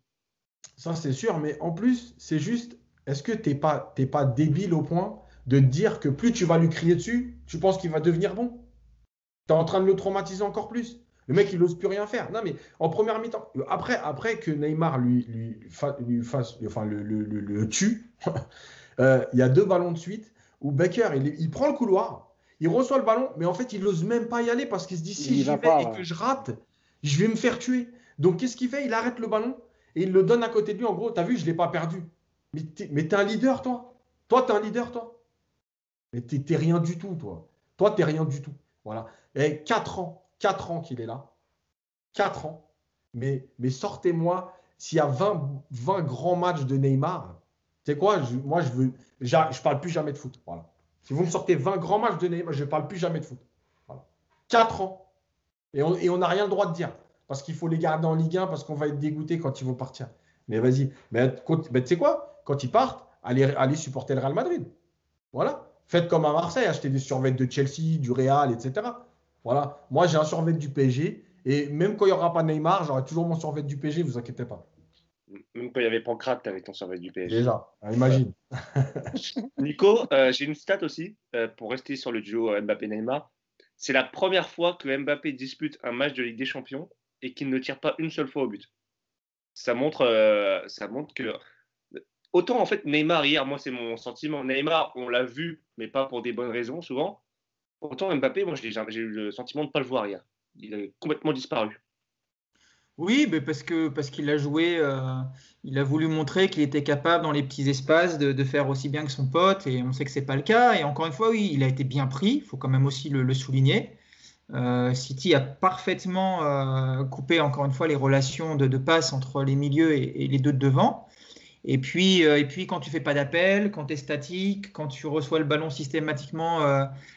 Ça, c'est sûr. Mais en plus, c'est juste, est-ce que tu n'es pas, pas débile au point de dire que plus tu vas lui crier dessus, tu penses qu'il va devenir bon? Tu es en train de le traumatiser encore plus? Le mec, il n'ose plus rien faire. Non, mais en première mi-temps, après, après que Neymar lui, lui, lui fasse, enfin, le, le, le, tue, euh, il y a deux ballons de suite où Becker, il, il, prend le couloir, il reçoit le ballon, mais en fait, il n'ose même pas y aller parce qu'il se dit si j'y vais et que je rate, je vais me faire tuer. Donc, qu'est-ce qu'il fait? Il arrête le ballon et il le donne à côté de lui. En gros, tu as vu, je ne l'ai pas perdu. Mais tu es, un leader, toi. Toi, tu es un leader, toi. Mais tu n'es rien du tout, toi. Toi, tu n'es rien du tout. Voilà. Et 4 ans 4 ans qu'il est là. 4 ans. Mais, mais sortez-moi, s'il y a 20, 20 grands matchs de Neymar, tu sais quoi, moi je veux. Je ne parle plus jamais de foot. Voilà. Si vous me sortez 20 grands matchs de Neymar, je ne parle plus jamais de foot. Voilà. 4 ans. Et on n'a rien le droit de dire. Parce qu'il faut les garder en Ligue 1 parce qu'on va être dégoûté quand ils vont partir. Mais vas-y. Mais, tu sais quoi? Quand ils partent, allez, allez supporter le Real Madrid. Voilà. Faites comme à Marseille, achetez des survêtements de Chelsea, du Real, etc. Voilà. Moi, j'ai un survêt du PSG. Et même quand il n'y aura pas Neymar, j'aurai toujours mon survêt du PSG, vous inquiétez pas. Même quand il y avait Pancrate, tu avais ton survêt du PSG. Déjà, ah, imagine. Nico, euh, j'ai une stat aussi euh, pour rester sur le duo Mbappé-Neymar. C'est la première fois que Mbappé dispute un match de Ligue des Champions et qu'il ne tire pas une seule fois au but. Ça montre, euh, ça montre que. Autant en fait, Neymar, hier, moi c'est mon sentiment. Neymar, on l'a vu, mais pas pour des bonnes raisons souvent. Autant Mbappé, moi j'ai eu le sentiment de ne pas le voir hier. Il est complètement disparu. Oui, mais parce que parce qu'il a joué, euh, il a voulu montrer qu'il était capable dans les petits espaces de, faire aussi bien que son pote, et on sait que c'est pas le cas. Et encore une fois, oui, il a été bien pris. Il faut quand même aussi le, souligner. Euh, City a parfaitement euh, coupé encore une fois les relations de, passe entre les milieux et, les deux de devant. Et puis, et puis quand tu fais pas d'appel, quand tu es statique, quand tu reçois le ballon systématiquement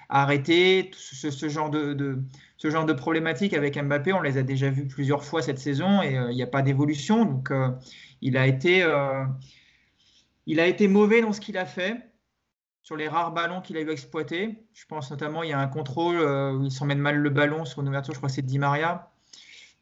arrêté, ce, genre de, ce genre de problématiques avec Mbappé, on les a déjà vues plusieurs fois cette saison et il n'y a pas d'évolution. Donc, il a été il a été mauvais dans ce qu'il a fait, sur les rares ballons qu'il a eu exploités. Je pense notamment, il y a un contrôle euh, où il s'emmène mal le ballon sur une ouverture, je crois que c'est Di Maria.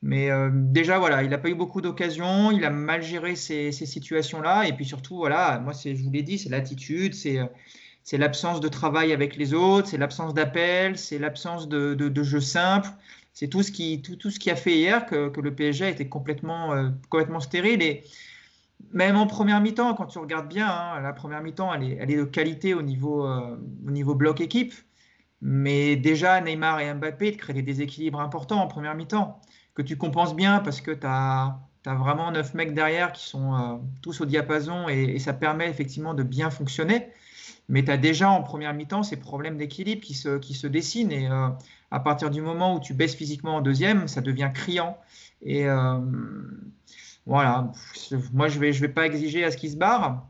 Mais euh, déjà, voilà, il n'a pas eu beaucoup d'occasions, il a mal géré ces, situations-là. Et puis surtout, voilà, moi, je vous l'ai dit, c'est l'attitude, c'est l'absence de travail avec les autres, c'est l'absence d'appel, c'est l'absence de, jeu simple. C'est tout, ce qui, a fait hier que, le PSG a été complètement, euh, complètement stérile. Et, même en première mi-temps, quand tu regardes bien, hein, la première mi-temps, elle est, de qualité au niveau, euh, au niveau bloc équipe. Mais déjà, Neymar et Mbappé créent des déséquilibres importants en première mi-temps, que tu compenses bien parce que tu as, vraiment neuf mecs derrière qui sont euh, tous au diapason et, ça permet effectivement de bien fonctionner. Mais tu as déjà en première mi-temps ces problèmes d'équilibre qui se, qui se dessinent. Et euh, à partir du moment où tu baisses physiquement en deuxième, ça devient criant. Et voilà, moi je ne vais, je vais pas exiger à ce qu'il se barre,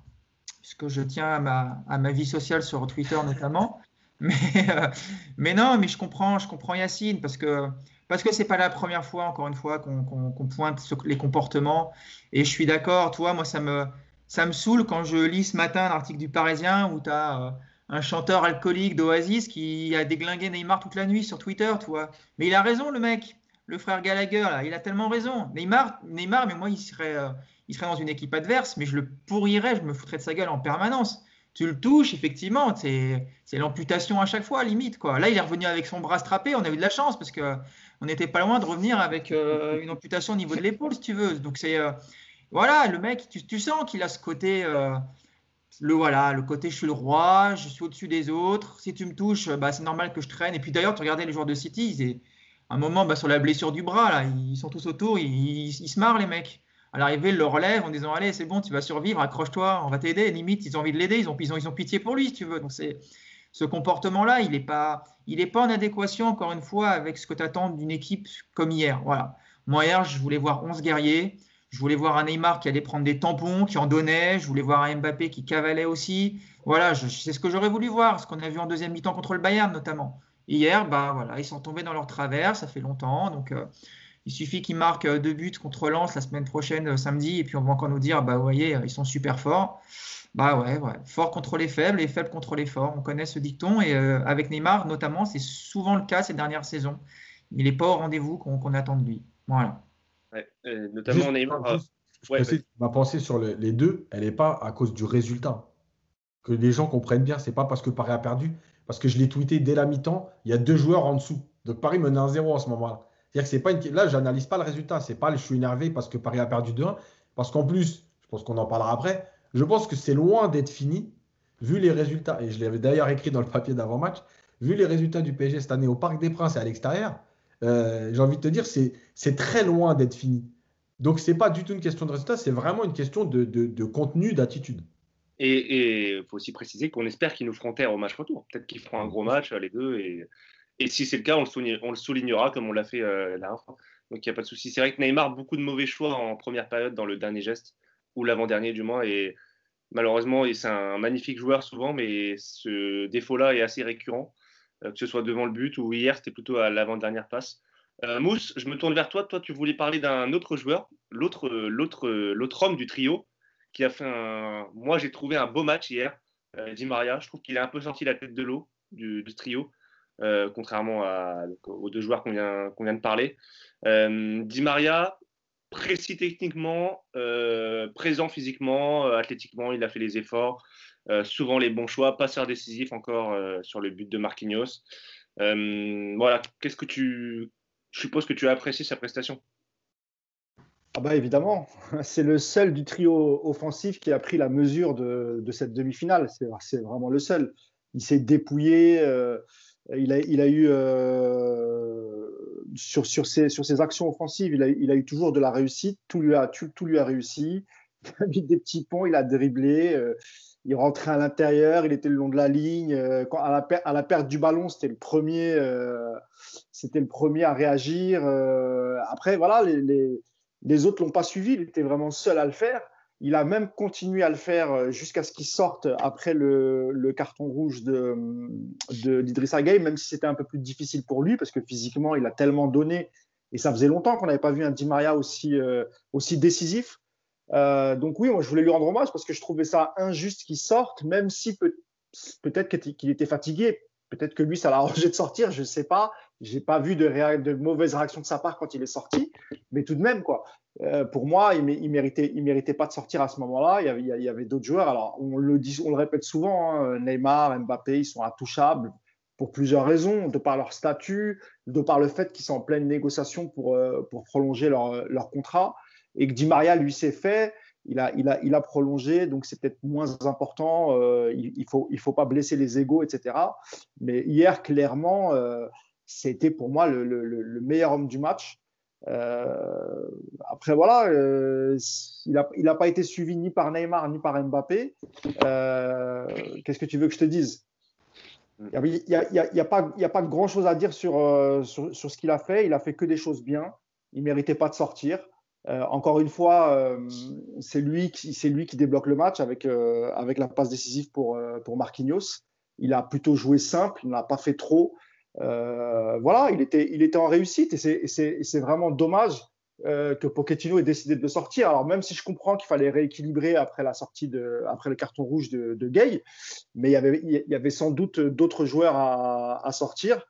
puisque je tiens à ma, à ma vie sociale sur Twitter notamment. Mais, euh, mais non, mais je comprends, je comprends Yacine, parce que parce que c'est pas la première fois, encore une fois, qu'on pointe les comportements. Et je suis d'accord, toi, moi, ça me, ça me saoule quand je lis ce matin l'article du Parisien où tu as euh, un chanteur alcoolique d'Oasis qui a déglingué Neymar toute la nuit sur Twitter, toi. Mais il a raison, le mec le frère Gallagher, là, il a tellement raison. Neymar, Neymar mais moi, il serait, euh, il serait dans une équipe adverse, mais je le pourrirais, je me foutrais de sa gueule en permanence. Tu le touches, effectivement, c'est l'amputation à chaque fois, limite. Quoi. Là, il est revenu avec son bras strappé, on a eu de la chance, parce qu'on n'était pas loin de revenir avec euh, une amputation au niveau de l'épaule, si tu veux. Donc, c'est. Euh, voilà, le mec, tu, sens qu'il a ce côté. le voilà, le côté je suis le roi, je suis au-dessus des autres. Si tu me touches, bah, c'est normal que je traîne. Et puis d'ailleurs, tu regardais les joueurs de City, ils, un moment, bah, sur la blessure du bras, là, ils sont tous autour, ils, se marrent, les mecs. À l'arrivée, ils le relèvent en disant Allez, c'est bon, tu vas survivre, accroche-toi, on va t'aider. Limite, ils ont envie de l'aider, ils ont, ils, ont, ils ont pitié pour lui, si tu veux. Donc, c'est ce comportement-là, il n'est pas, il pas en adéquation, encore une fois, avec ce que tu attends d'une équipe comme hier. Voilà. Moi, hier, je voulais voir 11 guerriers. Je voulais voir un Neymar qui allait prendre des tampons, qui en donnait. Je voulais voir un Mbappé qui cavalait aussi. Voilà, c'est ce que j'aurais voulu voir, ce qu'on a vu en deuxième mi-temps contre le Bayern, notamment. Hier, bah, voilà, ils sont tombés dans leur travers, ça fait longtemps. Donc, euh, il suffit qu'ils marquent euh, deux buts contre Lens la semaine prochaine, euh, samedi, et puis on va encore nous dire, bah, vous voyez, ils sont super forts. Bah ouais, ouais, fort contre les faibles et faibles contre les forts. On connaît ce dicton et avec Neymar notamment, c'est souvent le cas ces dernières saisons. Il n'est pas au rendez-vous qu'on attend de lui. Voilà. notamment Neymar. ma pensée sur les deux, elle n'est pas à cause du résultat. Que les gens comprennent bien, c'est pas parce que Paris a perdu, parce que je l'ai tweeté dès la mi-temps, il y a deux joueurs en dessous. Donc Paris mène 1-0 en ce moment-là. C'est-à-dire que c'est pas une... Là, je n'analyse pas le résultat. C'est pas je suis énervé parce que Paris a perdu 2-1. Parce qu'en plus, je pense qu'on en parlera après, je pense que c'est loin d'être fini, vu les résultats. Et je l'avais d'ailleurs écrit dans le papier d'avant-match. Vu les résultats du PSG cette année au Parc des Princes et à l'extérieur, euh, j'ai envie de te dire, c'est très loin d'être fini. Donc, ce n'est pas du tout une question de résultat, c'est vraiment une question de, de contenu, d'attitude. Et il faut aussi préciser qu'on espère qu'ils nous feront taire au match retour. Peut-être qu'ils feront un gros match, les deux. Et, et si c'est le cas, on le, soulignera comme on l'a fait euh, la. Donc il n'y a pas de souci. C'est vrai que Neymar, beaucoup de mauvais choix en première période dans le dernier geste, ou l'avant-dernier du moins. Et malheureusement, c'est un magnifique joueur souvent, mais ce défaut-là est assez récurrent, euh, que ce soit devant le but ou hier, c'était plutôt à l'avant-dernière passe. Euh, Mousse, je me tourne vers toi. Toi, tu voulais parler d'un autre joueur, l'autre homme du trio, qui a fait un. Moi, j'ai trouvé un beau match hier. Euh, Di Maria, je trouve qu'il a un peu sorti la tête de l'eau du, trio, euh, contrairement aux deux joueurs qu'on vient, vient, de parler. Euh, Di Maria, précis techniquement, présent physiquement, athlétiquement, il a fait les efforts, souvent les bons choix, passeur décisif encore sur le but de Marquinhos. voilà, qu'est-ce que tu. Je suppose que tu as apprécié sa prestation? Ah bah évidemment, c'est le seul du trio offensif qui a pris la mesure de, cette demi-finale. C'est vraiment le seul. Il s'est dépouillé. Euh, il, a, eu euh, sur, ses, actions offensives, il a, eu toujours de la réussite. Tout lui a, tout, lui a réussi. Il a mis des petits ponts, il a dribblé. Euh, il rentrait à l'intérieur, il était le long de la ligne. Quand, à, la, perte du ballon, c'était le premier. c'était le premier à réagir. après, voilà, les les autres l'ont pas suivi. Il était vraiment seul à le faire. Il a même continué à le faire jusqu'à ce qu'il sorte après le, carton rouge de, Gueye, même si c'était un peu plus difficile pour lui, parce que physiquement, il a tellement donné. Et ça faisait longtemps qu'on n'avait pas vu un Di Maria aussi, aussi décisif. donc oui, moi je voulais lui rendre hommage parce que je trouvais ça injuste qu'il sorte, même si peut, peut-être qu'il était fatigué. Peut-être que lui, ça l'a arrangé de sortir, je ne sais pas. J'ai pas vu de, mauvaises réactions de sa part quand il est sorti, mais tout de même, quoi. Euh, pour moi, il, méritait, il méritait pas de sortir à ce moment-là. Il y avait, d'autres joueurs. Alors, on le dit, on le répète souvent. Hein, Neymar, Mbappé, ils sont intouchables pour plusieurs raisons, de par leur statut, de par le fait qu'ils sont en pleine négociation pour, euh, prolonger leur, leur contrat, et que Di Maria lui s'est fait il a, il a, il a prolongé, donc c'est peut-être moins important. Euh, il ne faut, il faut pas blesser les égaux, etc. Mais hier, clairement, euh, c'était pour moi le, le, meilleur homme du match. Euh, après, voilà, il n'a il a pas été suivi ni par Neymar ni par Mbappé. Qu'est-ce que tu veux que je te dise? Il n'y a, a, a, pas, a pas grand-chose à dire sur, sur, sur ce qu'il a fait. Il a fait que des choses bien. Il ne méritait pas de sortir. Euh, encore une fois, euh, c'est lui, qui, lui qui débloque le match avec, euh, avec la passe décisive pour, pour Marquinhos. Il a plutôt joué simple, il n'a pas fait trop. voilà, il était, il était en réussite et c'est vraiment dommage que Pochettino ait décidé de le sortir. Alors même si je comprends qu'il fallait rééquilibrer après la sortie de, après le carton rouge de, de Gay, mais il y avait, il y avait sans doute d'autres joueurs à, à sortir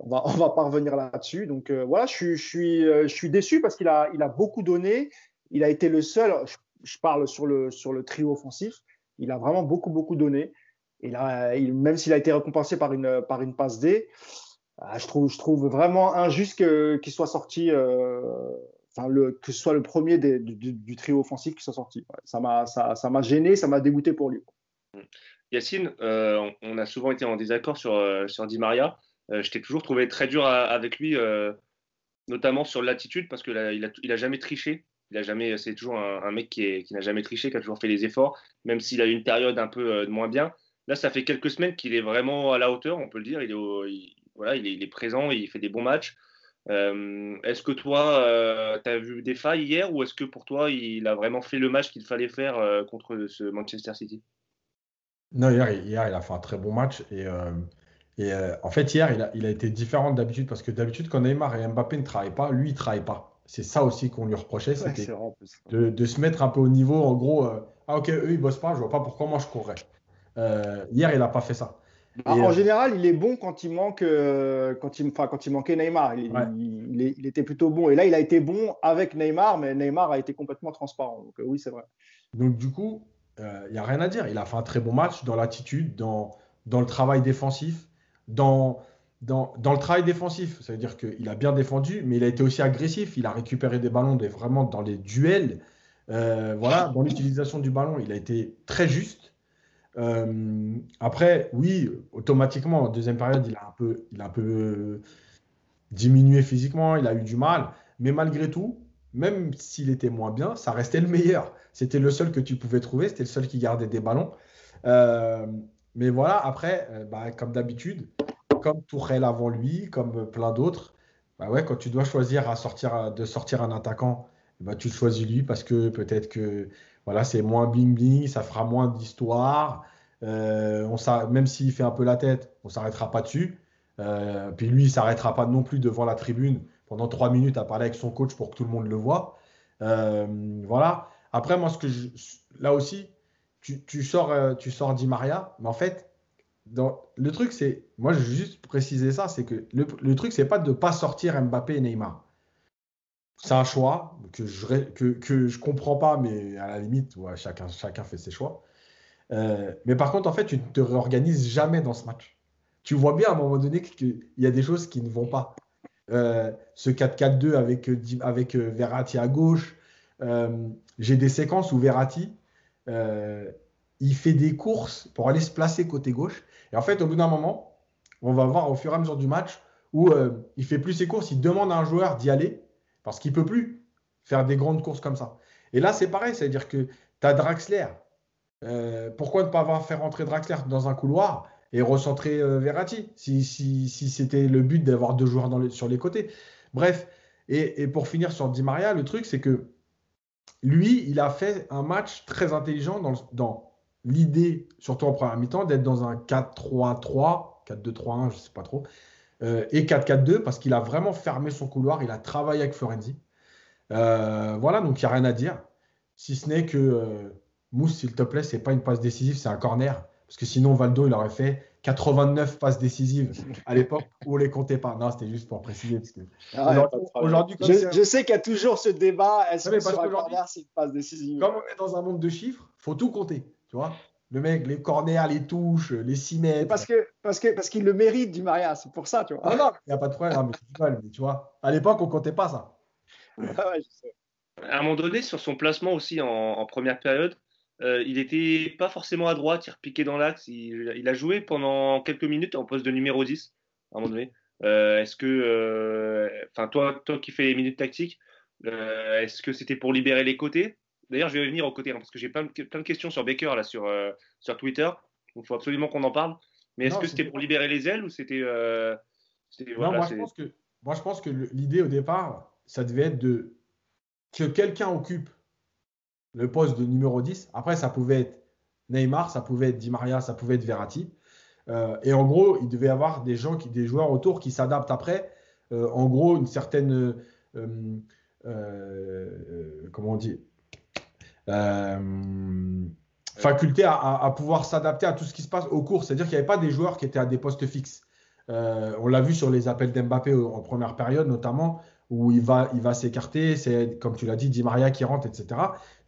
on va, on va pas revenir là-dessus. Donc euh, voilà, je, je, suis, euh, je suis déçu parce qu'il a, il a beaucoup donné. Il a été le seul, je, parle sur le, sur le trio offensif, il a vraiment beaucoup, beaucoup donné. Il, même s'il a été récompensé par une, par une passe D, euh, je, trouve, je trouve vraiment injuste qu'il soit sorti, enfin, le, que ce soit le premier des, du, trio offensif qui soit sorti. ça m'a ça, ça gêné, ça m'a dégoûté pour lui. Yacine, on a souvent été en désaccord sur, sur Di Maria. Euh, je t'ai toujours trouvé très dur avec lui, euh, notamment sur l'attitude, parce qu'il n'a il a, jamais triché. Il a jamais, c'est toujours un, mec qui, n'a jamais triché, qui a toujours fait les efforts, même s'il a eu une période un peu euh, moins bien. Là, ça fait quelques semaines qu'il est vraiment à la hauteur, on peut le dire. Il est, voilà, il il présent, il fait des bons matchs. est-ce que toi, tu as vu des failles hier ou est-ce que pour toi, il a vraiment fait le match qu'il fallait faire contre ce Manchester City? Non, hier, hier, il a fait un très bon match et et euh, en fait, hier, il a, il a été différent d'habitude parce que d'habitude, quand Neymar et Mbappé ne travaillent pas, lui, il ne travaille pas. C'est ça aussi qu'on lui reprochait, c'était de, de, se mettre un peu au niveau. En gros, euh, ah ok, eux, ils bossent pas, je vois pas pourquoi moi je courrais. Euh, hier, il n'a pas fait ça. Bah, en général, il est bon quand il manque, quand il, quand il manquait Neymar. Il, il, était plutôt bon. Et là, il a été bon avec Neymar, mais Neymar a été complètement transparent. Donc oui, c'est vrai. Donc du coup, il n'y a rien à dire. Il a fait un très bon match dans l'attitude, dans, dans le travail défensif dans, le travail défensif. Ça veut dire qu'il a bien défendu, mais il a été aussi agressif. Il a récupéré des ballons vraiment dans les duels. Euh, voilà, dans l'utilisation du ballon, il a été très juste. Euh, après, oui, automatiquement, en deuxième période, il a un peu, peu diminué physiquement, il a eu du mal. Mais malgré tout, même s'il était moins bien, ça restait le meilleur. C'était le seul que tu pouvais trouver, c'était le seul qui gardait des ballons. Euh, mais voilà, après, euh, bah, comme d'habitude, comme Tourelle avant lui, comme plein d'autres, bah ouais, quand tu dois choisir à sortir, de sortir un attaquant, bah, tu choisis lui parce que peut-être que voilà, c'est moins bling-bling, ça fera moins d'histoire. Euh, même s'il fait un peu la tête, on s'arrêtera pas dessus. Euh, puis lui, il s'arrêtera pas non plus devant la tribune pendant trois minutes à parler avec son coach pour que tout le monde le voit. voilà. Après, moi, ce que je, là aussi, tu, sors, euh, tu sors Di Maria, mais en fait, le truc, c'est, moi, je veux juste préciser ça, c'est que le, truc, c'est pas de pas sortir Mbappé et Neymar. C'est un choix que je que, comprends pas, mais à la limite, chacun, fait ses choix. Euh, mais par contre, en fait, tu ne te réorganises jamais dans ce match. Tu vois bien à un moment donné qu'il y a des choses qui ne vont pas. Euh, ce 4-4-2 avec, avec Verratti à gauche, j'ai des séquences où Verratti, euh, il fait des courses pour aller se placer côté gauche. Et en fait, au bout d'un moment, on va voir au fur et à mesure du match où euh, il fait plus ses courses, il demande à un joueur d'y aller parce qu'il peut plus faire des grandes courses comme ça. Et là, c'est pareil, c'est-à-dire que tu as Draxler. Euh, pourquoi ne pas avoir fait Draxler dans un couloir et recentrer Verratti si, c'était le but d'avoir deux joueurs sur les côtés Bref, et, pour finir sur Di Maria, le truc, c'est que lui, il a fait un match très intelligent dans l'idée, surtout en première mi-temps, d'être dans un 4-3-3, 4-2-3-1, je ne sais pas trop, euh, et 4-4-2, parce qu'il a vraiment fermé son couloir, il a travaillé avec Florenzi. Euh, voilà, donc il n'y a rien à dire, si ce n'est que euh, Mousse, s'il te plaît, c'est pas une passe décisive, c'est un corner, parce que sinon Valdo, il aurait fait 89 passes décisives à l'époque où on les comptait pas. Non, c'était juste pour préciser. Parce que ah aujourd'hui, je, sais qu'il y a toujours ce débat. Est-ce que corner, c'est une passe décisive? Comme on est dans un monde de chiffres, faut tout compter. Tu vois le mec, les corners, les touches, les 6 mètres. Parce que parce que parce qu'il le mérite, du Maria, c'est pour ça, tu vois. Ah non, il n'y a pas de problème, mais, tu vois, à l'époque, on comptait pas ça. Ah ouais, je sais. À un moment donné, sur son placement aussi en première période, euh, il n'était pas forcément à droite, il repiquait dans l'axe. Il, a joué pendant quelques minutes en poste de numéro 10, à un moment donné. Euh, est-ce que, euh, enfin, toi, toi qui fais les minutes tactiques, est-ce que c'était pour libérer les côtés? D'ailleurs, je vais revenir aux côtés hein, parce que j'ai plein, plein, de questions sur Baker là sur, sur Twitter. Il faut absolument qu'on en parle. Mais est-ce que c'était pour libérer les ailes ou c'était. non, moi, je pense que, moi, je pense que l'idée au départ, ça devait être de que quelqu'un occupe le poste de numéro 10. Après, ça pouvait être Neymar, ça pouvait être Di Maria, ça pouvait être Verratti. Euh, et en gros, il devait y avoir des gens, qui, des joueurs autour qui s'adaptent après. Euh, en gros, une certaine, euh, comment on dit, faculté à, pouvoir s'adapter à tout ce qui se passe au cours. C'est-à-dire qu'il n'y avait pas des joueurs qui étaient à des postes fixes. on l'a vu sur les appels d'Mbappé en première période, notamment où il va, il va s'écarter. C'est, comme tu l'as dit, Di Maria qui rentre, etc.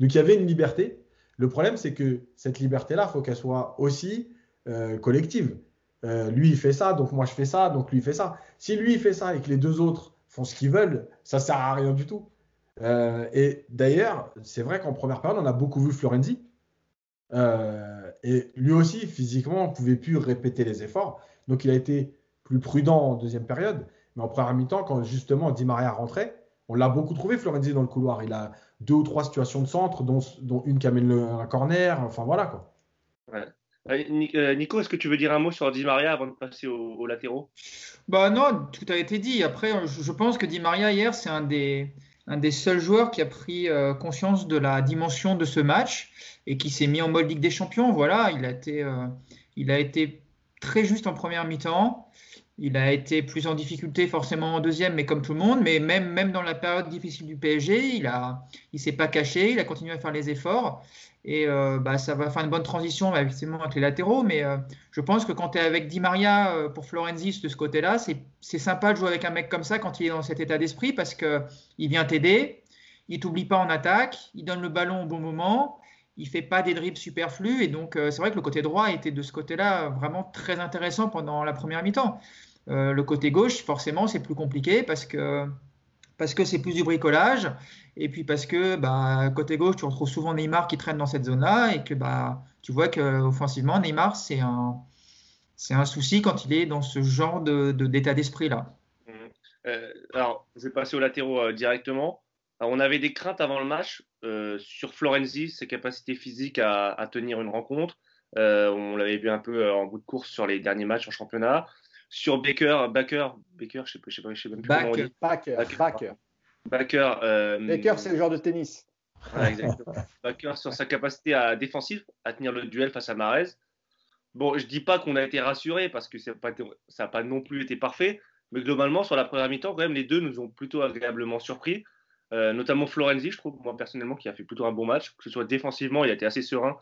Donc il y avait une liberté. Le problème, c'est que cette liberté-là, il faut qu'elle soit aussi euh, collective. Euh, lui, il fait ça, donc moi, je fais ça, donc lui, il fait ça. Si lui, il fait ça et que les deux autres font ce qu'ils veulent, ça sert à rien du tout. Euh, et d'ailleurs, c'est vrai qu'en première période, on a beaucoup vu Florenzi. et lui aussi, physiquement, ne pouvait plus répéter les efforts. Donc, il a été plus prudent en deuxième période. Mais en première mi-temps, quand justement Di Maria rentrait, on l'a beaucoup trouvé, Florenzi, dans le couloir. Il a deux ou trois situations de centre, dont, une qui amène le, un corner. Enfin, voilà quoi. Euh, euh, Nico, est-ce que tu veux dire un mot sur Di Maria avant de passer aux, latéraux? Bah non, tout a été dit. Après, je, pense que Di Maria hier, c'est un des, un des seuls joueurs qui a pris euh, conscience de la dimension de ce match et qui s'est mis en mode Ligue des Champions. Voilà, il a été, il a été très juste en première mi-temps. Il a été plus en difficulté forcément en deuxième, mais comme tout le monde. Mais même, dans la période difficile du PSG, il a, il s'est pas caché, il a continué à faire les efforts. Et euh, bah, ça va faire une bonne transition bah, avec les latéraux. Mais euh, je pense que quand tu es avec Di Maria euh, pour Florenzi de ce côté-là, c'est sympa de jouer avec un mec comme ça quand il est dans cet état d'esprit parce qu'il vient t'aider, il t'oublie pas en attaque, il donne le ballon au bon moment il fait pas des dribbles superflus et donc c'est vrai que le côté droit était de ce côté-là vraiment très intéressant pendant la première mi-temps. Le côté gauche, forcément, c'est plus compliqué parce que parce que c'est plus du bricolage et puis parce que bah, côté gauche, tu retrouves souvent Neymar qui traîne dans cette zone-là et que bah, tu vois qu'offensivement, Neymar, c'est un, c'est un souci quand il est dans ce genre de, d'état d'esprit-là. Mmh. Euh, alors, je vais passer aux latéraux euh, directement. on avait des craintes avant le match sur Florenzi, ses capacités physiques à, à tenir une rencontre. on l'avait vu un peu en bout de course sur les derniers matchs en championnat. Sur Baker, Baker, Baker, je sais pas, je sais pas, je sais même plus comment on dit. Baker, Baker. Baker, euh, Baker c'est le genre de tennis. exactement. Baker sur sa capacité à défensive, à tenir le duel face à Marez. Bon, je dis pas qu'on a été rassuré parce que ça n'a pas non plus été parfait, mais globalement sur la première mi-temps, quand même, les deux nous ont plutôt agréablement surpris. Euh, notamment Florenzi, je trouve, moi personnellement, qui a fait plutôt un bon match. Que ce soit défensivement, il a été assez serein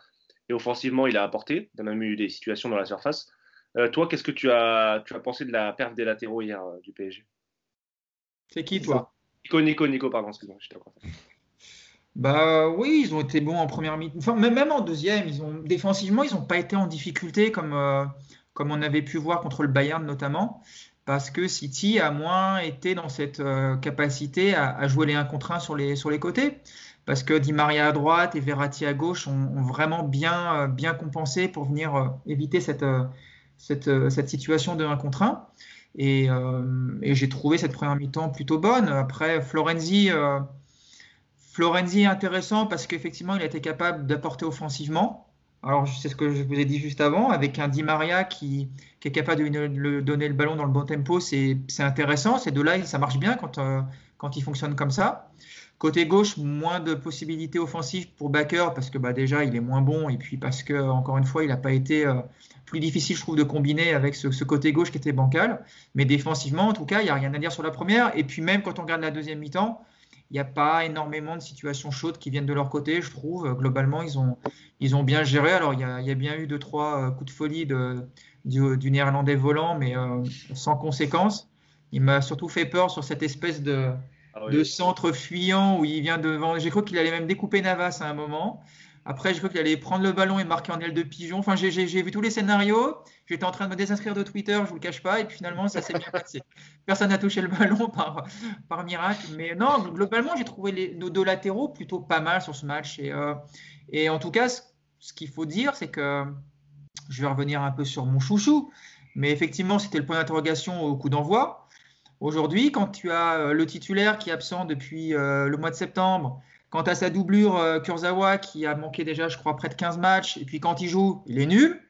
et offensivement, il a apporté. Il a même eu des situations dans la surface. Euh, toi, qu'est-ce que tu as, tu as pensé de la perte des latéraux hier euh, du PSG C'est qui, toi? Nico, Nico, Nico, pardon, excuse-moi, je Bah oui, ils ont été bons en première mi-temps. Enfin, même en deuxième, ils ont défensivement, ils n'ont pas été en difficulté comme, euh, comme on avait pu voir contre le Bayern notamment, parce que City a moins été dans cette capacité à, jouer les 1 contre 1 sur les, sur les côtés. Parce que Di Maria à droite et Verratti à gauche ont, vraiment bien, bien compensé pour venir éviter cette, euh, cette, situation de 1 contre 1. Euh, et, j'ai trouvé cette première mi-temps plutôt bonne. Après, Florenzi, euh, Florenzi est intéressant parce qu'effectivement, il a été capable d'apporter offensivement. Alors, c'est ce que je vous ai dit juste avant, avec un Di Maria qui, est capable de donner le ballon dans le bon tempo, c'est intéressant. Ces deux-là, ça marche bien quand, quand ils fonctionnent comme ça. Côté gauche, moins de possibilités offensives pour Baker parce que bah, déjà il est moins bon et puis parce que encore une fois il n'a pas été euh, plus difficile je trouve de combiner avec ce, côté gauche qui était bancal. Mais défensivement en tout cas il n'y a rien à dire sur la première et puis même quand on regarde la deuxième mi-temps il n'y a pas énormément de situations chaudes qui viennent de leur côté je trouve. Globalement ils ont, ils ont bien géré. Alors il y, a, bien eu deux trois euh, coups de folie du, néerlandais volant mais euh, sans conséquence. Il m'a surtout fait peur sur cette espèce de ah de centre fuyant où il vient devant. J'ai cru qu'il allait même découper Navas à un moment. Après, je cru qu'il allait prendre le ballon et marquer en aile de pigeon. Enfin, j'ai vu tous les scénarios. J'étais en train de me désinscrire de Twitter, je vous le cache pas. Et puis finalement, ça s'est bien passé. Personne n'a touché le ballon par, par miracle. Mais non, globalement, j'ai trouvé nos deux latéraux plutôt pas mal sur ce match. Et, euh, et en tout cas, ce, ce qu'il faut dire, c'est que je vais revenir un peu sur mon chouchou. Mais effectivement, c'était le point d'interrogation au coup d'envoi. Aujourd'hui, quand tu as euh, le titulaire qui est absent depuis euh, le mois de septembre, quand tu as sa doublure euh, Kurzawa qui a manqué déjà, je crois, près de 15 matchs, et puis quand il joue, il est nul,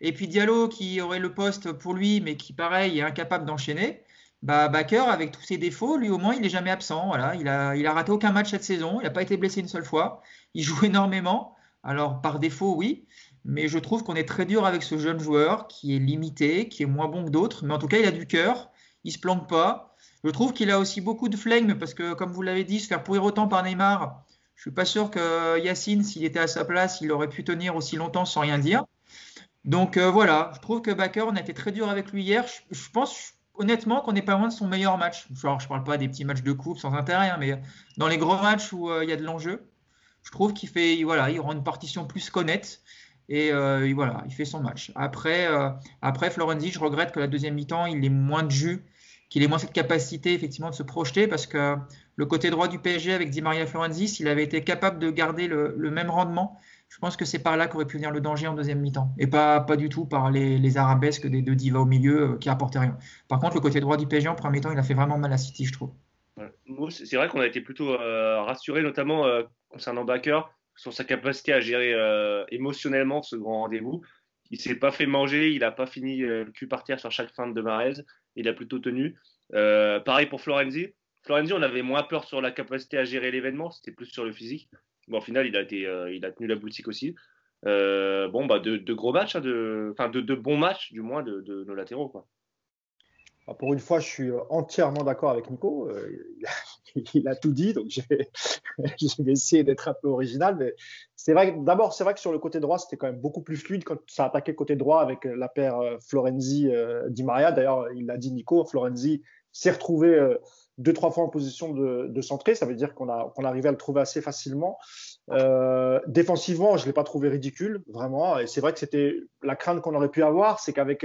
et puis Diallo qui aurait le poste pour lui, mais qui, pareil, est incapable d'enchaîner, bah, Baker, avec tous ses défauts, lui au moins, il n'est jamais absent. Voilà. Il, a, il a raté aucun match cette saison, il n'a pas été blessé une seule fois, il joue énormément. Alors, par défaut, oui, mais je trouve qu'on est très dur avec ce jeune joueur qui est limité, qui est moins bon que d'autres, mais en tout cas, il a du cœur il se plante pas. Je trouve qu'il a aussi beaucoup de flegme parce que, comme vous l'avez dit, se faire pourrir autant par Neymar, je suis pas sûr que Yacine, s'il était à sa place, il aurait pu tenir aussi longtemps sans rien dire. Donc euh, voilà, je trouve que Baker, on a été très dur avec lui hier. Je, pense honnêtement qu'on n'est pas loin de son meilleur match. Genre, je parle pas des petits matchs de coupe sans intérêt, hein, mais dans les gros matchs où euh, il y a de l'enjeu, je trouve qu'il fait, voilà, il rend une partition plus connette. Euh, et, voilà, il fait son match. Après, après Florenzi, je regrette que la deuxième mi-temps, il ait moins de jus qu'il ait moins cette capacité effectivement de se projeter parce que le côté droit du PSG avec Di Maria Florenzi, s'il avait été capable de garder le, même rendement, je pense que c'est par là qu'aurait pu venir le danger en deuxième mi-temps et pas, pas du tout par les, arabesques des deux divas au milieu euh, qui apportaient rien. Par contre, le côté droit du PSG en premier mi-temps, il a fait vraiment mal à City, je trouve. C'est vrai qu'on a été plutôt euh, rassuré, notamment euh, concernant Baker, sur sa capacité à gérer émotionnellement ce grand rendez-vous. Il s'est pas fait manger, il n'a pas fini le cul par terre sur chaque fin de Marez il a plutôt tenu. Euh, pareil pour Florenzi. Florenzi, on avait moins peur sur la capacité à gérer l'événement, c'était plus sur le physique. Bon, au final, il a, euh, il a tenu la boutique aussi. Euh, bon, bah, de, gros matchs, hein, de, enfin, de, bons matchs, du moins, de, nos latéraux. Ah, pour une fois, je suis entièrement d'accord avec Nico. il a tout dit, donc je vais, essayer d'être un peu original. Mais c'est vrai, d'abord, c'est vrai que sur le côté droit, c'était quand même beaucoup plus fluide quand ça attaquait le côté droit avec euh, la paire euh, Florenzi-Di euh, Maria. D'ailleurs, il l'a dit Nico, Florenzi s'est retrouvé deux, trois fois en position de, de. Ça veut dire qu'on a, qu'on arrivait à le trouver assez facilement. défensivement, je ne l'ai pas trouvé ridicule, vraiment. Et c'est vrai que c'était la crainte qu'on aurait pu avoir, c'est qu'avec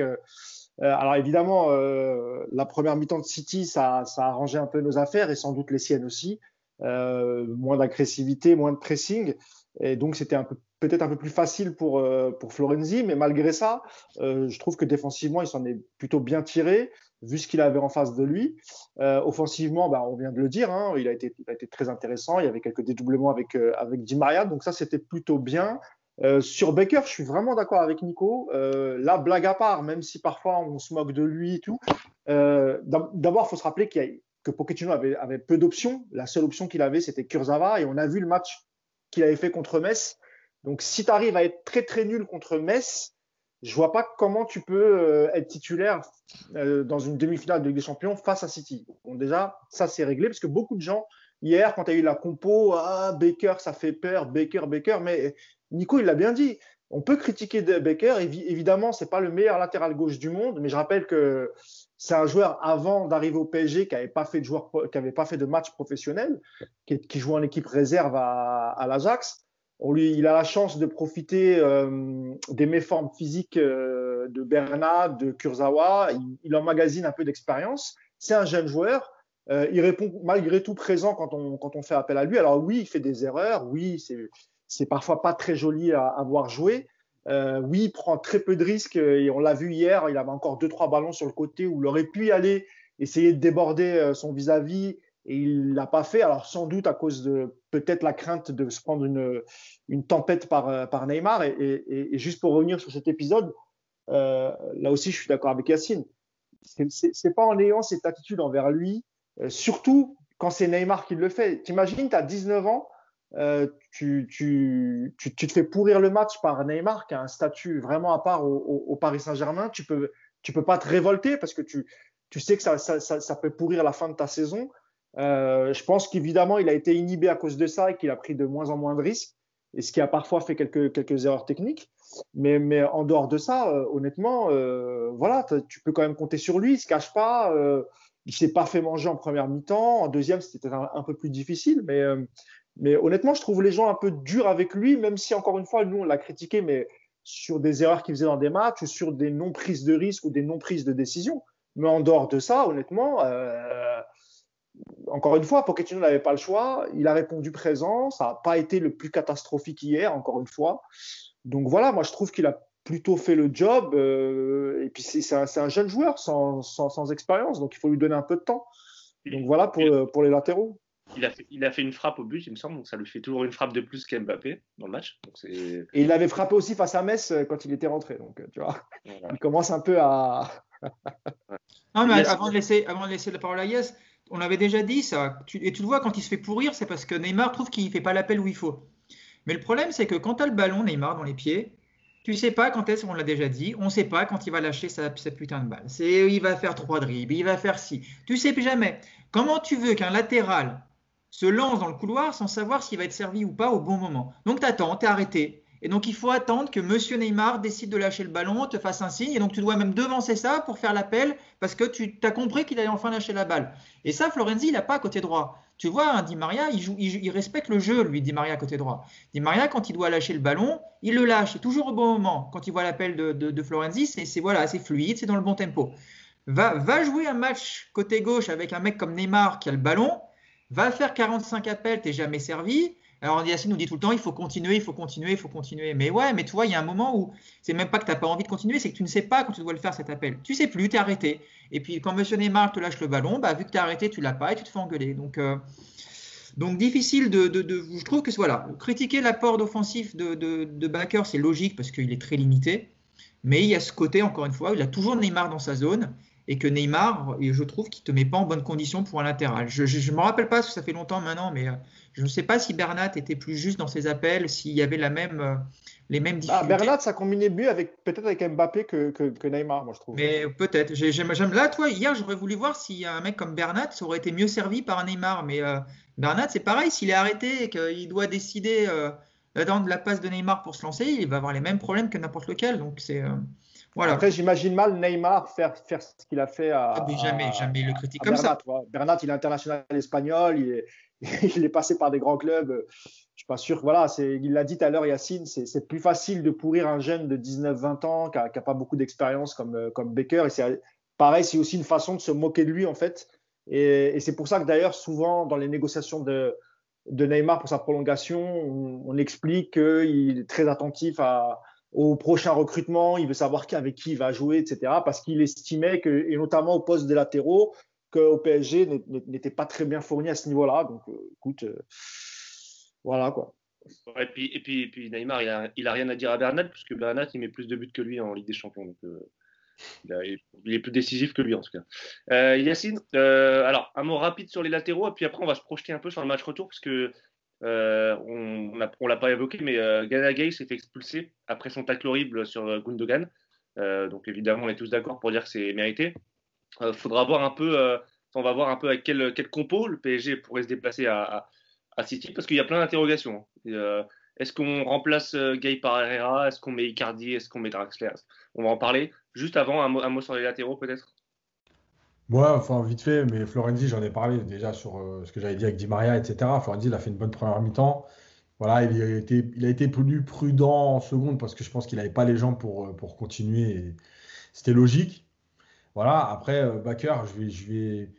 alors évidemment, euh, la première mi-temps de City, ça, a arrangé un peu nos affaires et sans doute les siennes aussi. Euh, moins d'agressivité, moins de pressing. Et donc c'était peut-être un peu plus facile pour Florenzi, mais malgré ça, je trouve que défensivement il s'en est plutôt bien tiré vu ce qu'il avait en face de lui. offensivement, bah, on vient de le dire, hein, il a été il a été très intéressant. Il y avait quelques dédoublements avec avec Di Maria, donc ça c'était plutôt bien. Euh, sur Baker, je suis vraiment d'accord avec Nico. Euh, la blague à part, même si parfois on se moque de lui et tout. Euh, D'abord, il faut se rappeler que Pochettino avait, avait peu d'options. La seule option qu'il avait, c'était Kurzawa. Et on a vu le match qu'il avait fait contre Metz. Donc, si tu arrives à être très très nul contre Metz, je vois pas comment tu peux euh, être titulaire euh, dans une demi-finale de Ligue des Champions face à City. Bon, déjà, ça c'est réglé parce que beaucoup de gens hier, quand tu as eu la compo, ah, Baker, ça fait peur, Baker, Baker, mais Nico, il l'a bien dit. On peut critiquer Baker. Évidemment, c'est pas le meilleur latéral gauche du monde, mais je rappelle que c'est un joueur avant d'arriver au PSG qui n'avait pas fait de pas fait de match professionnel, qui, joue en équipe réserve à, l'Ajax. Il a la chance de profiter euh, des méformes physiques euh, de Bernat, de Kurzawa. Il, il emmagasine un peu d'expérience. C'est un jeune joueur. Euh, il répond malgré tout présent quand on, quand on fait appel à lui. Alors oui, il fait des erreurs. Oui, c'est c'est parfois pas très joli à, à voir jouer. Euh, oui, il prend très peu de risques et on l'a vu hier, il avait encore deux trois ballons sur le côté où il aurait pu aller essayer de déborder euh, son vis-à-vis et il l'a pas fait. Alors sans doute à cause de peut-être la crainte de se prendre une, tempête par, euh, Neymar. Et, juste pour revenir sur cet épisode, euh, là aussi je suis d'accord avec Yacine. C'est pas en ayant cette attitude envers lui, euh, surtout quand c'est Neymar qui le fait. T'imagines, tu as 19 ans, euh, tu, te fais pourrir le match par Neymar, qui a un statut vraiment à part au, Paris Saint-Germain. Tu peux, peux pas te révolter parce que tu, sais que ça, peut pourrir la fin de ta saison. Euh, je pense qu'évidemment, il a été inhibé à cause de ça et qu'il a pris de moins en moins de risques, et ce qui a parfois fait quelques, erreurs techniques. Mais, en dehors de ça, euh, honnêtement, voilà, tu peux quand même compter sur lui. Il se cache pas. Il s'est pas fait manger en première mi-temps. En deuxième, c'était un, un, peu plus difficile. Mais, mais honnêtement, je trouve les gens un peu durs avec lui, même si encore une fois, nous on l'a critiqué, mais sur des erreurs qu'il faisait dans des matchs ou sur des non prises de risque ou des non prises de décision. Mais en dehors de ça, honnêtement, euh, encore une fois, Pochettino n'avait pas le choix. Il a répondu présent. Ça n'a pas été le plus catastrophique hier, encore une fois. Donc voilà, moi je trouve qu'il a plutôt fait le job. Euh, et puis c'est un, un, jeune joueur sans, sans, sans, expérience, donc il faut lui donner un peu de temps. Donc voilà pour, pour les latéraux. Il a, fait, il a fait une frappe au but, il me semble, donc ça lui fait toujours une frappe de plus qu'Mbappé dans le match. Donc et il avait frappé aussi face à Metz euh, quand il était rentré, donc tu vois, voilà. il commence un peu à. non, mais avant de, laisser, avant de laisser la parole à Yes, on avait déjà dit ça. Tu, et tu le vois, quand il se fait pourrir, c'est parce que Neymar trouve qu'il ne fait pas l'appel où il faut. Mais le problème, c'est que quand tu as le ballon, Neymar, dans les pieds, tu sais pas quand est-ce qu'on l'a déjà dit, on sait pas quand il va lâcher sa, sa putain de balle. C'est, il va faire trois dribbles, il va faire ci. Tu sais plus jamais. Comment tu veux qu'un latéral se lance dans le couloir sans savoir s'il va être servi ou pas au bon moment Donc tu attends, tu es arrêté. Et donc il faut attendre que Monsieur Neymar décide de lâcher le ballon, te fasse un signe, et donc tu dois même devancer ça pour faire l'appel parce que tu as compris qu'il allait enfin lâcher la balle. Et ça, Florenzi, il n'a pas côté droit. Tu vois, hein, Di Maria, il, respecte le jeu, lui, Di Maria côté droit. Di Maria, quand il doit lâcher le ballon, il le lâche, et toujours au bon moment. Quand il voit l'appel de, de, Florenzi, c'est voilà, c'est fluide, c'est dans le bon tempo. Va, va jouer un match côté gauche avec un mec comme Neymar qui a le ballon, va faire 45 appels, t'es jamais servi. Alors Yacine nous dit tout le temps, il faut continuer, il faut continuer, il faut continuer. Mais ouais, mais tu vois, il y a un moment où c'est même pas que tu n'as pas envie de continuer, c'est que tu ne sais pas quand tu dois le faire cet appel. Tu sais plus, tu arrêté. Et puis quand Monsieur Neymar te lâche le ballon, bah, vu que tu arrêté, tu l'as pas et tu te fais engueuler. Donc, euh, donc difficile de, de, de, Je trouve que voilà, critiquer l'apport offensif de, de, de Backer, c'est logique parce qu'il est très limité. Mais il y a ce côté, encore une fois, il a toujours Neymar dans sa zone et que Neymar, et je trouve qu'il ne te met pas en bonne condition pour un latéral. Je ne me rappelle pas, parce que ça fait longtemps maintenant, mais je ne sais pas si Bernat était plus juste dans ses appels, s'il y avait la même, les mêmes difficultés. Ah, Bernat, ça combinait mieux avec peut-être avec Mbappé que, que, que, Neymar, moi je trouve. Mais peut-être. J'aime là, toi, hier, j'aurais voulu voir si un mec comme Bernat ça aurait été mieux servi par un Neymar. Mais euh, Bernat, c'est pareil, s'il est arrêté et qu'il doit décider euh, d'attendre la passe de Neymar pour se lancer, il va avoir les mêmes problèmes que n'importe lequel. Donc c'est. Euh, voilà. Après, j'imagine mal Neymar faire, faire ce qu'il a fait à. Ah, mais jamais, jamais le critique comme Bernat, ça. Bernat, il est international espagnol, il est, il est passé par des grands clubs. Je suis pas sûr. Voilà, il l'a dit tout à l'heure, Yacine, c'est plus facile de pourrir un jeune de 19-20 ans qui n'a pas beaucoup d'expérience comme, comme Baker. Et c'est pareil, c'est aussi une façon de se moquer de lui, en fait. Et, et c'est pour ça que d'ailleurs, souvent, dans les négociations de, de Neymar pour sa prolongation, on, on explique qu'il est très attentif à au prochain recrutement, il veut savoir avec qui il va jouer, etc. Parce qu'il estimait que, et notamment au poste des latéraux, qu'au PSG n'était pas très bien fourni à ce niveau-là. Donc, euh, écoute, euh, voilà quoi. Et, puis, et, puis, et puis Neymar, il a, rien à dire à Bernat, puisque Bernat, il met plus de buts que lui en Ligue des Champions. Euh, il, est plus décisif que lui en tout cas. Euh, Yacine, alors un mot rapide sur les latéraux, et puis après on va se projeter un peu sur le match retour, parce que euh, on ne l'a pas évoqué, mais euh, Gana Gay s'est fait expulser après son tacle horrible sur euh, Gundogan. Euh, donc évidemment, on est tous d'accord pour dire que c'est mérité. Il faudra voir un peu, on va voir un peu avec quel, compo le PSG pourrait se déplacer à, City, parce qu'il y a plein d'interrogations. Est-ce qu'on remplace Gay par Herrera Est-ce qu'on met Icardi? Est-ce qu'on met Draxler? On va en parler. Juste avant, un mot sur les latéraux peut-être? Ouais, enfin, vite fait, mais Florenzi, j'en ai parlé déjà sur euh, ce que j'avais dit avec Di Maria, etc. Florenzi, il a fait une bonne première mi-temps. Voilà, il a été, il a été plus prudent en seconde parce que je pense qu'il n'avait pas les jambes pour, pour continuer. C'était logique. Voilà, après, euh, je vais, je vais,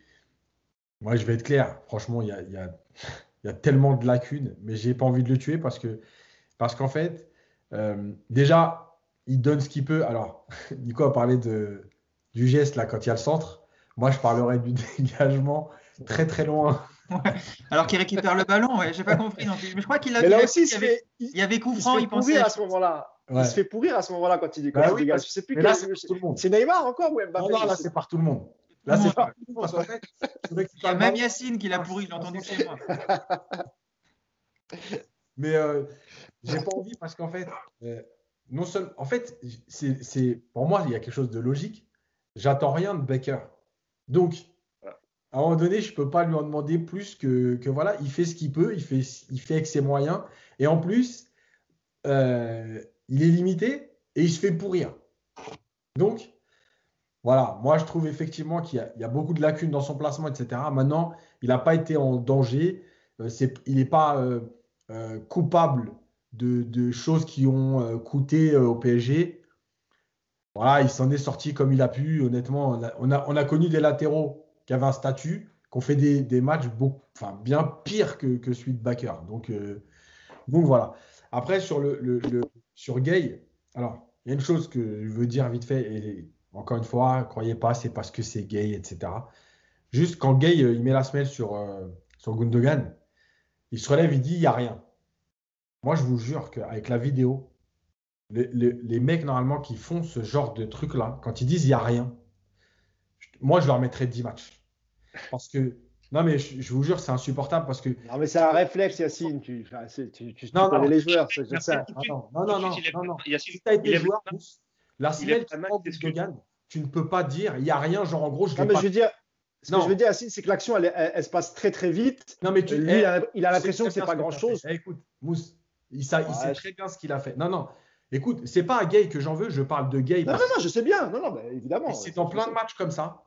moi, je vais être clair. Franchement, il y a, y a, y a tellement de lacunes, mais j'ai pas envie de le tuer parce que, parce qu'en fait, euh, déjà, il donne ce qu'il peut. Alors, Nico a parlé de, du geste là quand il y a le centre. Moi, je parlerais du dégagement très très loin. Ouais. Alors qu'il récupère le ballon, ouais, j'ai pas compris non plus. Mais je crois qu'il a. Mais là aussi, il, y avait, il y avait coup franc, il, il pensait. à ce moment-là. Ouais. Il se fait pourrir à ce moment-là quand il, quand bah il oui, dégage. Je sais plus quel... C'est Neymar encore ou Mbappé Non, non, là c'est par tout le monde. Là, c'est je voudrais que tu Il y a même. Yacine qui l'a pourri, je l'ai entendu chez moi. Mais euh, j'ai pas envie parce qu'en fait, euh, non seulement, en fait, c'est, c'est- pour moi, il y a quelque chose de logique. J'attends rien de Baker. Donc, à un moment donné, je peux pas lui en demander plus que, que voilà, il fait ce qu'il peut, il fait, il fait avec ses moyens. Et en plus, euh, il est limité et il se fait pourrir. Donc, voilà, moi je trouve effectivement qu'il y a, il y a beaucoup de lacunes dans son placement, etc. Maintenant, il n'a pas été en danger. Euh, il n'est pas euh, coupable de, de choses qui ont coûté au PSG. Voilà, il s'en est sorti comme il a pu. Honnêtement, on a, on a, on a connu des latéraux qui avaient un statut, qui ont fait des, matchs beaucoup, enfin, bien pires que, que celui de Baker. Donc, euh, donc voilà. Après, sur, le- sur Gay, alors, il y a une chose que je veux dire vite fait, et encore une fois, croyez pas, c'est parce que c'est gay, etc. Juste quand Gay, euh, il met la semelle sur, euh, sur Gundogan, il se relève, il dit, il n'y a rien. Moi, je vous jure qu'avec la vidéo, les, les- les mecs, normalement, qui font ce genre de truc-là, quand ils disent, il n'y a rien, je- moi, je leur mettrais 10 matchs. Parce que, non, mais je, je vous jure, c'est insupportable parce que Non, mais c'est un réflexe, Yacine. Tu, enfin, c'est- tu, tu, tu Non, non. les joueurs, c'est ça. Non, non, non, non, non, non. Yacine, Si tu as été joueur, la qui prend Gundogan, tu ne peux pas dire, il n'y a rien, genre en gros, je Non, mais pas. je veux dire, ce Non. que je veux dire, Yacine, c'est que l'action, elle, elle- elle se passe très très vite. Non, mais tu Lui, eh, il a, l'impression que c'est pas grand chose. Eh, écoute, Mousse, il, sait très bien ce qu'il a fait. Non, non. Écoute, c'est pas à Gay que j'en veux, je parle de Gay. Non, parce non, non, je sais bien. Non, non, mais évidemment. C'est dans plein de matchs comme ça.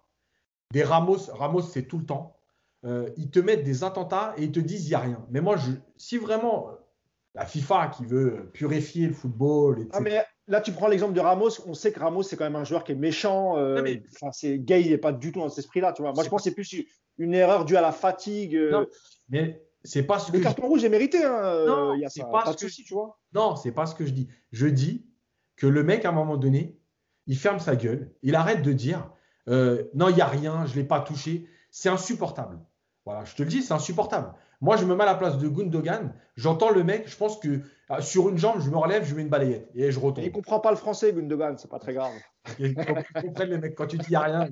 Des Ramos, Ramos, c'est tout le temps. Euh, ils te mettent des attentats et ils te disent il n'y a rien. Mais moi, je, si vraiment euh, la FIFA qui veut purifier le football, etc. Ah, mais là, tu prends l'exemple de Ramos. On sait que Ramos, c'est quand même un joueur qui est méchant. euh, mais- c'est gay, il n'est pas du tout dans cet esprit-là. Tu vois. Moi, je pense que c'est plus une erreur due à la fatigue. euh, Non, Mais c'est pas ce que le je carton rouge est mérité. Hein, euh, Non, il y c'est pas pas, ce que souci, tu vois. Non, c'est pas ce que je dis. Je dis que le mec, à un moment donné, il ferme sa gueule, il arrête de dire euh, non, il n'y a rien, je ne l'ai pas touché. C'est insupportable. Voilà, je te le dis, c'est insupportable. Moi, je me mets à la place de Gundogan, j'entends le mec, je pense que ah, sur une jambe, je me relève, je mets une balayette et je Et retombe. il comprend pas le français, Gundogan. C'est pas très grave. Ils comprennent les mecs, quand tu dis il n'y a rien.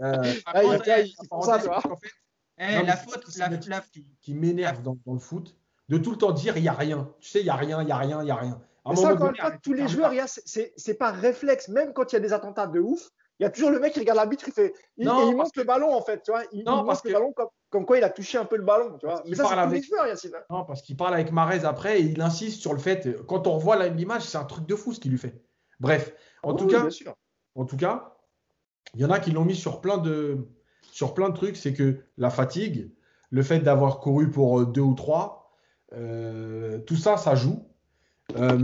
Euh, Ah, il y eh, font ça, tu vois. en fait, eh, Non, la faute, la, la- qui, m'énerve dans, dans le foot, de tout le temps dire il n'y a rien. Tu sais, il n'y a rien, il n'y a rien, il n'y a rien. Mais ça, encore une fois, tous les joueurs, c'est- pas réflexe. Même quand il y a des attentats de ouf, il y a toujours le mec qui regarde l'arbitre, il fait. Il, Non, et il parce monte que- le ballon, en fait. Tu vois. Il, Non, il parce monte le que- ballon comme, comme quoi il a touché un peu le ballon. Tu vois. Mais ça, c'est parle tous les avec- joueurs, Yacine. Non, parce qu'il parle avec Marez après et il insiste sur le fait, quand on revoit l'image, c'est un truc de fou ce qu'il lui fait. Bref, en, Oui, tout oui, cas, bien sûr. en tout cas, il y en a qui l'ont mis sur plein de, sur plein de trucs. C'est que la fatigue, le fait d'avoir couru pour euh, deux ou trois, euh, tout ça, ça joue. Euh,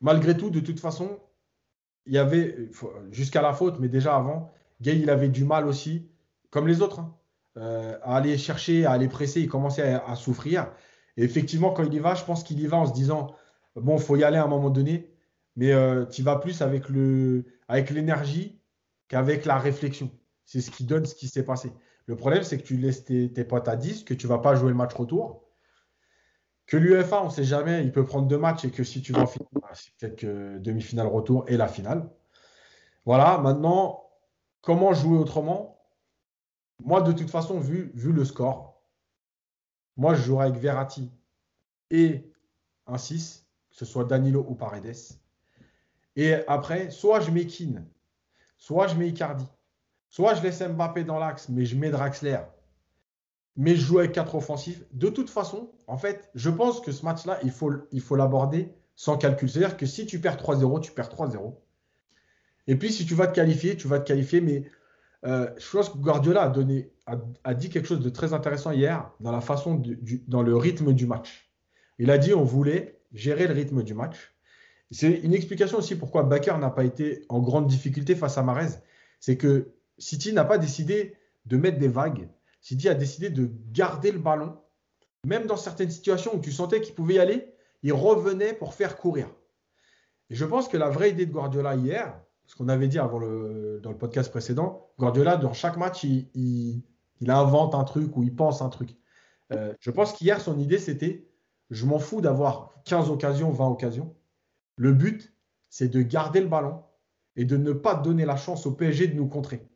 malgré tout, de toute façon, il y avait, jusqu'à la faute, mais déjà avant, Gay, il avait du mal aussi, comme les autres, hein, à aller chercher, à aller presser. Il commençait à, souffrir. Et effectivement, quand il y va, je pense qu'il y va en se disant bon, faut y aller à un moment donné, mais tu vas plus avec le, avec l'énergie qu'avec la réflexion. C'est ce qui donne ce qui s'est passé. Le problème, c'est que tu laisses tes, tes potes à 10, que tu vas pas jouer le match retour. Que l'UEFA, on ne sait jamais, il peut prendre deux matchs et que si tu vas en finale, bah, c'est peut-être que demi-finale retour et la finale. Voilà, maintenant, comment jouer autrement? Moi, de toute façon, vu, vu le score, moi, je jouerai avec Verratti et un 6, que ce soit Danilo ou Paredes. Et après, soit je mets Keane, soit je mets Icardi, soit je laisse Mbappé dans l'axe, mais je mets Draxler, mais je joue avec quatre offensifs. De toute façon, en fait, je pense que ce match-là, il faut il faut l'aborder sans calcul. C'est-à-dire que si tu perds 3-0, tu perds 3-0. Et puis, si tu vas te qualifier, tu vas te qualifier. Mais euh, je pense que Guardiola a, donné, a, dit quelque chose de très intéressant hier dans la façon, du, du, dans le rythme du match. Il a dit on voulait gérer le rythme du match. C'est une explication aussi pourquoi Bakker n'a pas été en grande difficulté face à Marez. C'est que City n'a pas décidé de mettre des vagues. City a décidé de garder le ballon. Même dans certaines situations où tu sentais qu'il pouvait y aller, il revenait pour faire courir. Et je pense que la vraie idée de Guardiola hier, ce qu'on avait dit avant dans le podcast précédent, Guardiola, dans chaque match, il invente un truc ou il pense un truc. Euh, je pense qu'hier, son idée, c'était je m'en fous d'avoir 15 occasions, 20 occasions. Le but, c'est de garder le ballon et de ne pas donner la chance au PSG de nous contrer.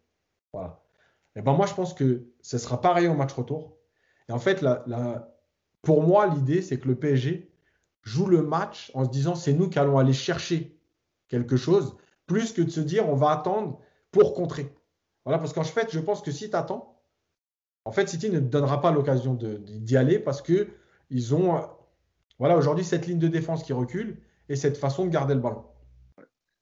Et ben moi, je pense que ce sera pareil au match retour. Et en fait, la, pour moi, l'idée, c'est que le PSG joue le match en se disant c'est nous qui allons aller chercher quelque chose, plus que de se dire on va attendre pour contrer. Voilà, parce qu'en fait, je pense que si tu attends, en fait, City ne te donnera pas l'occasion d'y aller parce que ils ont, voilà, aujourd'hui, cette ligne de défense qui recule et cette façon de garder le ballon.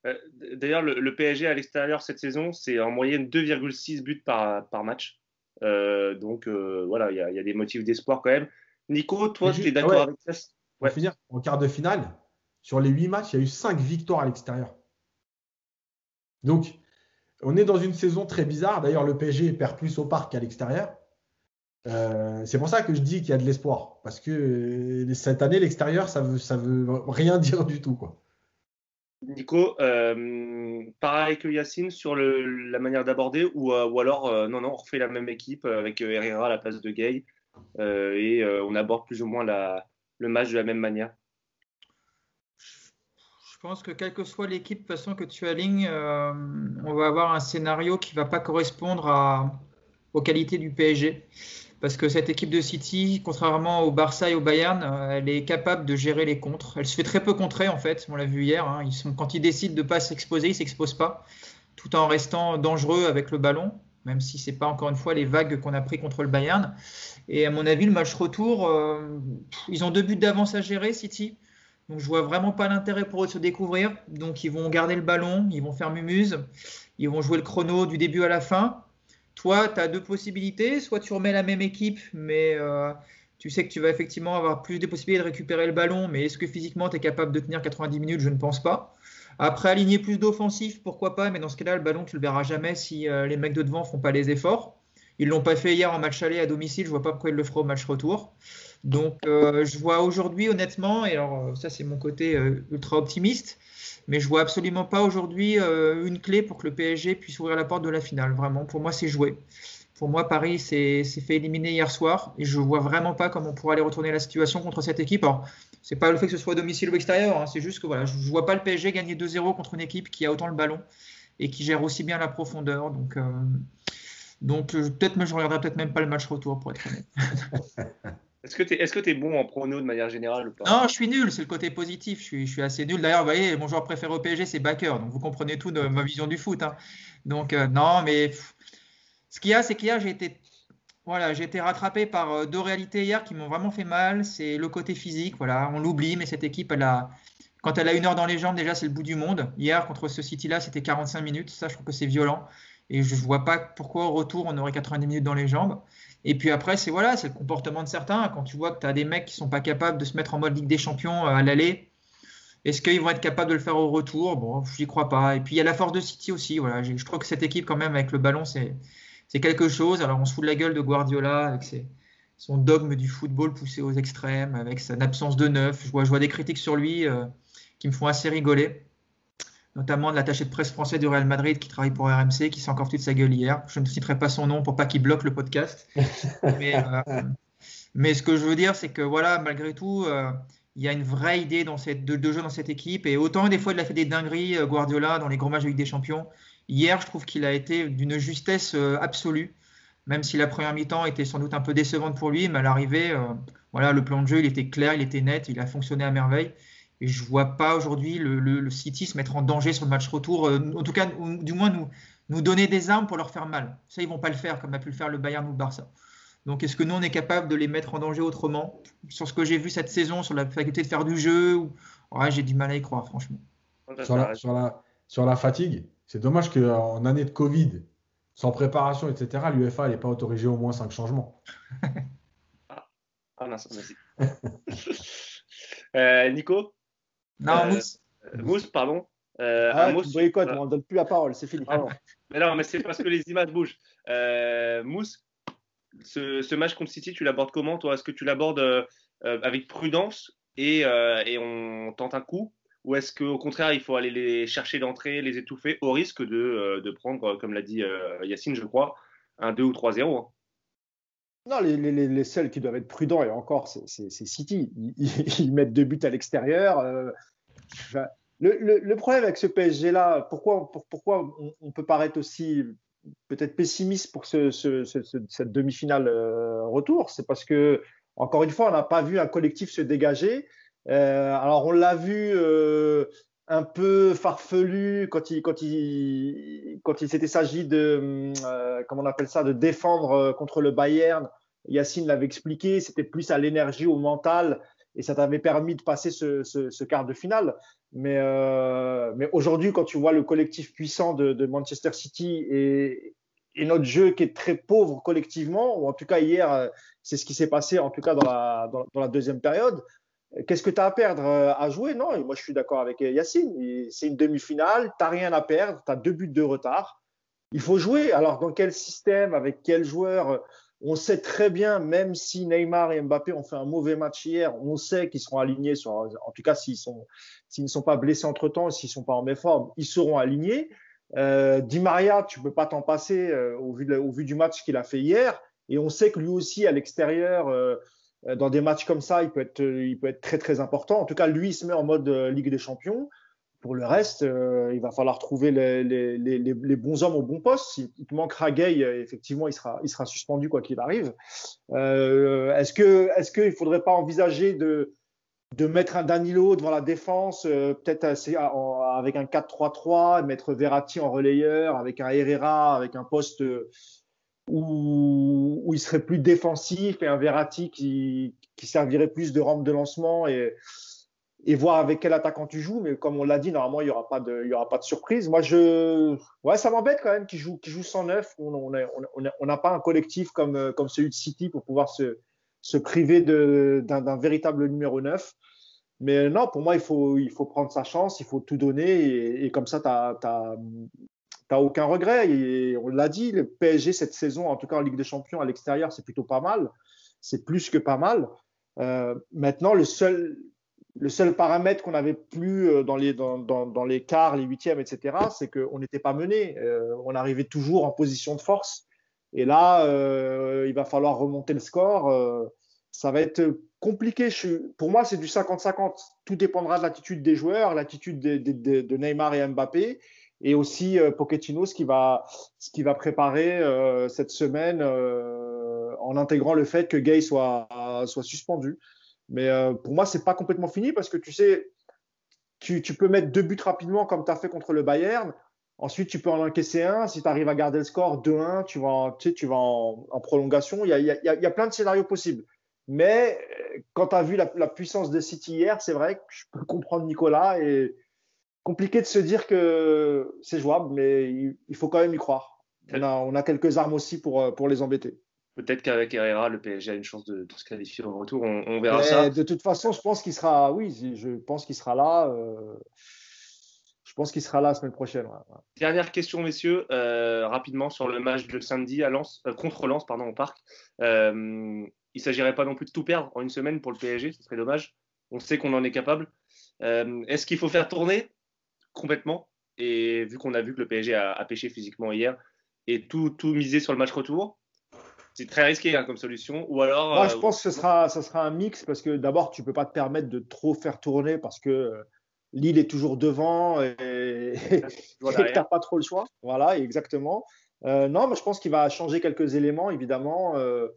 Euh, d'ailleurs, le, PSG à l'extérieur cette saison, c'est en moyenne 2,6 buts par, par match. Euh, donc euh, voilà, il y, a des motifs d'espoir quand même. Nico, toi, tu es d'accord avec ça? ouais. finir, en quart de finale, sur les 8 matchs, il y a eu 5 victoires à l'extérieur. Donc, on est dans une saison très bizarre. D'ailleurs, le PSG perd plus au parc qu'à l'extérieur. Euh, c'est pour ça que je dis qu'il y a de l'espoir. Parce que cette année, l'extérieur, ça veut, ça veut rien dire du tout. Quoi. Nico, euh, pareil que Yacine sur la manière d'aborder ou, alors, non, non, on refait la même équipe avec Herrera à la place de Gay et on aborde plus ou moins le match de la même manière je pense que quelle que soit l'équipe de façon que tu alignes, on va avoir un scénario qui ne va pas correspondre aux qualités du PSG. Parce que cette équipe de City, contrairement au Barça et au Bayern, euh, elle est capable de gérer les contres. Elle se fait très peu contrer en fait, on l'a vu hier. Hein. Ils sont, quand ils décident de ne pas s'exposer, ils ne s'exposent pas, tout en restant dangereux avec le ballon, même si ce n'est pas encore une fois les vagues qu'on a pris contre le Bayern. Et à mon avis, le match retour, euh, ils ont deux buts d'avance à gérer, City. Donc je vois vraiment pas l'intérêt pour eux de se découvrir. Donc ils vont garder le ballon, ils vont faire mumuse, ils vont jouer le chrono du début à la fin. Toi, tu as deux possibilités. Soit tu remets la même équipe, mais euh, tu sais que tu vas effectivement avoir plus de possibilités de récupérer le ballon. Mais est-ce que physiquement, tu es capable de tenir 90 minutes? Je ne pense pas. Après, aligner plus d'offensifs, pourquoi pas. Mais dans ce cas-là, le ballon, tu le verras jamais si euh, les mecs de devant font pas les efforts. Ils l'ont pas fait hier en match aller à domicile. Je vois pas pourquoi ils le feront au match retour. Donc, euh, je vois aujourd'hui, honnêtement, et alors ça, c'est mon côté ultra optimiste mais je vois absolument pas aujourd'hui euh, une clé pour que le PSG puisse ouvrir la porte de la finale. Vraiment, pour moi, c'est joué. Pour moi, Paris s'est fait éliminer hier soir et je vois vraiment pas comment on pourra aller retourner la situation contre cette équipe. Alors, c'est pas le fait que ce soit domicile ou extérieur, hein, c'est juste que voilà, je, ne vois pas le PSG gagner 2-0 contre une équipe qui a autant le ballon et qui gère aussi bien la profondeur. Donc, euh, donc peut-être, je regarderai peut-être même pas le match retour pour être honnête. Est-ce que tu es, bon en prono de manière générale ou pas? Non, je suis nul, c'est le côté positif. Je suis, assez nul. D'ailleurs, vous voyez, mon joueur préféré au PSG, c'est Baker. Donc, vous comprenez tout de ma vision du foot. Hein. Donc, euh, non, mais ce qu'il y a, c'est qu'hier, j'ai été, voilà, j'ai été rattrapé par euh, deux réalités hier qui m'ont vraiment fait mal. C'est le côté physique. Voilà, on l'oublie, mais cette équipe, elle a, quand elle a une heure dans les jambes, déjà, c'est le bout du monde. Hier, contre ce City-là, c'était 45 minutes. Ça, je trouve que c'est violent. Et je ne vois pas pourquoi au retour, on aurait 90 minutes dans les jambes. Et puis après, c'est voilà, c'est le comportement de certains. Quand tu vois que tu as des mecs qui sont pas capables de se mettre en mode Ligue des Champions euh, à l'aller, est-ce qu'ils vont être capables de le faire au retour? Bon, j'y crois pas. Et puis il y a la force de City aussi. Voilà, je trouve que cette équipe, quand même, avec le ballon, c'est quelque chose. Alors on se fout de la gueule de Guardiola avec son dogme du football poussé aux extrêmes, avec son absence de neuf. Je vois, je vois des critiques sur lui euh, qui me font assez rigoler notamment de l'attaché de presse français du Real Madrid qui travaille pour RMC, qui s'est encore toute sa gueule hier. Je ne citerai pas son nom pour pas qu'il bloque le podcast. Euh, mais, ce que je veux dire, c'est que voilà, malgré tout, euh, il y a une vraie idée dans cette, de, jeu dans cette équipe. Et autant des fois, il a fait des dingueries, euh, Guardiola, dans les gros matchs de Ligue des Champions. Hier, je trouve qu'il a été d'une justesse absolue, même si la première mi-temps était sans doute un peu décevante pour lui, mais à l'arrivée, voilà, le plan de jeu, il était clair, il était net, il a fonctionné à merveille. Et je ne vois pas aujourd'hui le, City se mettre en danger sur le match retour. Euh, en tout cas, du moins nous, nous donner des armes pour leur faire mal. Ça, ils vont pas le faire comme a pu le faire le Bayern ou le Barça. Donc, est-ce que nous, on est capable de les mettre en danger autrement? Sur ce que j'ai vu cette saison, sur la faculté de faire du jeu, ou... j'ai du mal à y croire, franchement. Sur la, sur la, fatigue, c'est dommage qu'en année de Covid, sans préparation, etc., l'UFA n'ait pas autorisé au moins 5 changements. ah, ah non, vas-y. euh, Nico? Non, euh, Mousse. Euh, Mousse, pardon. Euh, ah, mousse, boycott, on ne donne plus la parole, c'est fini. mais non, mais c'est parce que les images bougent. Mousse, ce, match contre City, tu l'abordes comment, toi? Est-ce que tu l'abordes avec prudence et, on tente un coup? Ou est-ce qu'au contraire, il faut aller les chercher d'entrée, les étouffer, au risque de, prendre, comme l'a dit Yacine, je crois, un 2 ou 3-0 non, les, seuls qui doivent être prudents, et encore, c'est City. Ils, mettent deux buts à l'extérieur. Euh, le, problème avec ce PSG-là, pourquoi, pourquoi on, peut paraître aussi peut-être pessimiste pour ce, ce, cette demi-finale retour, c'est parce que, encore une fois, on n'a pas vu un collectif se dégager. alors, on l'a vu un peu farfelu quand il, s'était s'agit de, comment on appelle ça, de défendre contre le Bayern. Yacine l'avait expliqué, c'était plus à l'énergie, au mental et ça t'avait permis de passer ce, quart de finale. Mais, euh, mais aujourd'hui, quand tu vois le collectif puissant de, Manchester City et, notre jeu qui est très pauvre collectivement, ou en tout cas hier, euh, c'est ce qui s'est passé en tout cas dans la deuxième période. Qu'est-ce que tu as à perdre euh, à jouer? Non, et moi je suis d'accord avec Yacine. C'est une demi-finale, tu n'as rien à perdre, tu as deux buts de retard. Il faut jouer. Alors, dans quel système, avec quel joueur? On sait très bien, même si Neymar et Mbappé ont fait un mauvais match hier, on sait qu'ils seront alignés, sur, en tout cas s'ils ne sont pas blessés entre temps, s'ils ne sont pas en méforme, ils seront alignés. Euh, Di Maria, tu peux pas t'en passer euh, au, vu au, vu du match qu'il a fait hier, et on sait que lui aussi à l'extérieur, euh, dans des matchs comme ça, il peut être, il peut être très très important. En tout cas, lui, il se met en mode euh, Ligue des Champions. Pour le reste, euh, il va falloir trouver les, bons hommes au bon poste. Il, te manquera Gay, euh, effectivement, il sera, il sera suspendu quoi qu'il arrive. Euh, est-ce que, est-ce qu'il faudrait pas envisager de, de mettre un Danilo devant la défense, euh, peut-être avec un 4-3-3, mettre Verratti en relayeur, avec un Herrera, avec un poste où, il serait plus défensif et un Verratti qui, servirait plus de rampe de lancement et voir avec quel attaquant tu joues. Mais comme on l'a dit, normalement, il n'y aura, pas de, aura pas de surprise. Moi, je, ouais, ça m'embête quand même qu'il joue, qu'il joue 109. On n'a pas un collectif comme, comme celui de City pour pouvoir se, priver d'un véritable numéro 9. Mais non, pour moi, il faut, prendre sa chance, il faut tout donner. Et, comme ça, tu n'as aucun regret. Et on l'a dit, le PSG cette saison, en tout cas en Ligue des Champions à l'extérieur, c'est plutôt pas mal. C'est plus que pas mal. Euh, maintenant, le seul, le seul paramètre qu'on n'avait plus euh, dans les, dans, dans, les quarts, les huitièmes, etc., c'est qu'on n'était pas mené. Euh, on arrivait toujours en position de force. Et là, il va falloir remonter le score. Ça va être compliqué. Je, pour moi, c'est du 50-50. Tout dépendra de l'attitude des joueurs, l'attitude de, de, de, Neymar et Mbappé, et aussi euh, Pochettino, ce qui va, ce qui va préparer euh, cette semaine en intégrant le fait que Gay soit, soit suspendu. Mais euh, pour moi, c'est pas complètement fini parce que tu sais, tu, tu peux mettre deux buts rapidement comme tu as fait contre le Bayern. Ensuite, tu peux en encaisser un. Si tu arrives à garder le score 2-1, tu vas, en, tu, sais, tu vas en, prolongation. Il y, a, il, y a, y, a, plein de scénarios possibles. Mais euh, quand tu as vu la, la, puissance de City hier, c'est vrai que je peux comprendre Nicolas. Et compliqué de se dire que c'est jouable, mais il, faut quand même y croire. On a, on a quelques armes aussi pour, pour les embêter. Peut-être qu'avec Herrera, le PSG a une chance de, de se qualifier au retour. On, on verra Mais ça. De toute façon, je pense qu'il sera, oui, je pense qu'il sera là. Euh, je pense qu'il sera là la semaine prochaine. Ouais. Dernière question, messieurs, euh, rapidement sur le match de samedi à Lens, euh, contre Lens, pardon, au parc. Euh, il s'agirait pas non plus de tout perdre en une semaine pour le PSG, ce serait dommage. On sait qu'on en est capable. Euh, est-ce qu'il faut faire tourner? Complètement Et vu qu'on a vu que le PSG a, a pêché physiquement hier et tout, tout miser sur le match retour, c'est très risqué hein, comme solution. Ou alors. Moi, je euh, pense que ce sera, ça sera un mix parce que d'abord, tu peux pas te permettre de trop faire tourner parce que euh, Lille est toujours devant et tu n'as pas trop le choix. Voilà, exactement. Euh, non, mais je pense qu'il va changer quelques éléments, évidemment. Euh,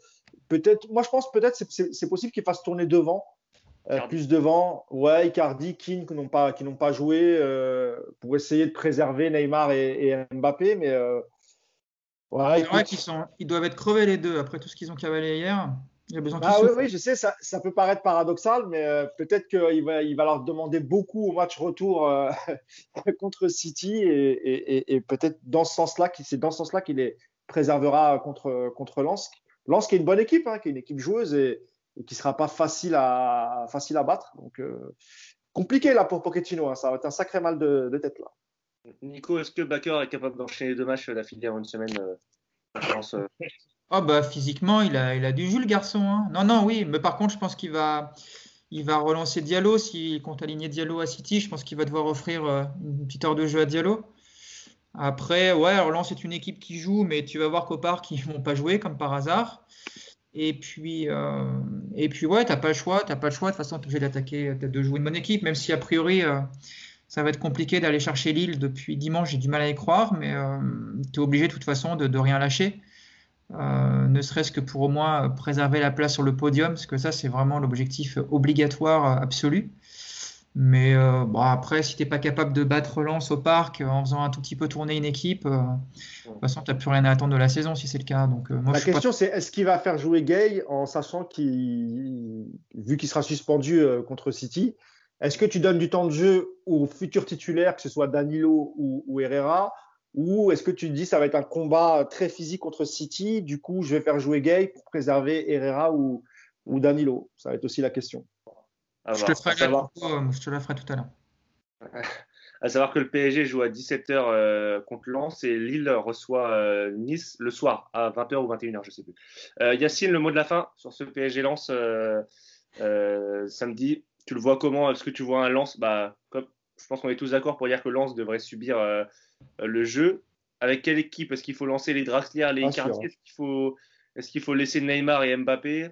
peut-être, moi, je pense peut-être c'est, c'est possible qu'il fasse tourner devant. Euh, plus devant, ouais, Icardi, King qui n'ont pas, qui n'ont pas joué pour essayer de préserver Neymar et, et Mbappé, mais Ouais, vrai qu'ils sont, ils doivent être crevés les deux après tout ce qu'ils ont cavalé hier. Il y a besoin ah oui, oui, je sais, ça, ça, peut paraître paradoxal, mais euh, peut-être qu'il va, il va leur demander beaucoup au match retour euh, contre City et, et, et peut-être dans ce sens-là, c'est dans ce sens-là qu'il les préservera contre, contre Lens. Lens qui est une bonne équipe, hein, qui est une équipe joueuse et, et qui sera pas facile à, facile à battre. Donc euh, compliqué là pour Pochettino, hein, ça va être un sacré mal de, de tête là. Nico, est-ce que Baker est capable d'enchaîner deux matchs d'affilée en une semaine euh, pense, euh... oh bah, Physiquement, il a, il a du jus, le garçon. Hein. Non, non, oui, mais par contre, je pense qu'il va, il va relancer Diallo. S'il compte aligner Diallo à City, je pense qu'il va devoir offrir euh, une petite heure de jeu à Diallo. Après, ouais, Roland, c'est une équipe qui joue, mais tu vas voir qu'au parc, ils vont pas jouer, comme par hasard. Et puis, euh, et puis ouais, t'as pas le choix, t'as pas le choix. De toute façon, tu es obligé d'attaquer, de jouer une bonne équipe, même si a priori, euh, ça va être compliqué d'aller chercher Lille depuis dimanche, j'ai du mal à y croire, mais tu es obligé de toute façon de, de rien lâcher. ne serait-ce que pour au moins préserver la place sur le podium, parce que ça, c'est vraiment l'objectif obligatoire absolu. Mais euh, bon, après, si tu n'es pas capable de battre Lens au parc euh, en faisant un tout petit peu tourner une équipe, euh, de toute façon, tu n'as plus rien à attendre de la saison si c'est le cas. Donc, moi, la question, c'est est-ce qu'il va faire jouer Gay en sachant qu'il, vu qu'il sera suspendu contre City, est-ce que tu donnes du temps de jeu aux futurs titulaires, que ce soit Danilo ou, Herrera, ou est-ce que tu dis ça va être un combat très physique contre City, du coup, je vais faire jouer Gay pour préserver Herrera ou, ou Danilo? Ça va être aussi la question. Je te, ferai savoir... Euh, je te la ferai tout à l'heure. à savoir que le PSG joue à 17h euh, contre Lens et Lille reçoit euh, Nice le soir à 20h ou 21h, je ne sais plus. Yacine, le mot de la fin sur ce PSG Lens samedi. Tu le vois comment? Est-ce que tu vois un Lens? Bah, comme, Je pense qu'on est tous d'accord pour dire que Lens devrait subir le jeu. Avec quelle équipe? Est-ce qu'il faut lancer les Draxler, les Icardi? Est-ce qu'il faut, est qu'il faut laisser Neymar et Mbappé?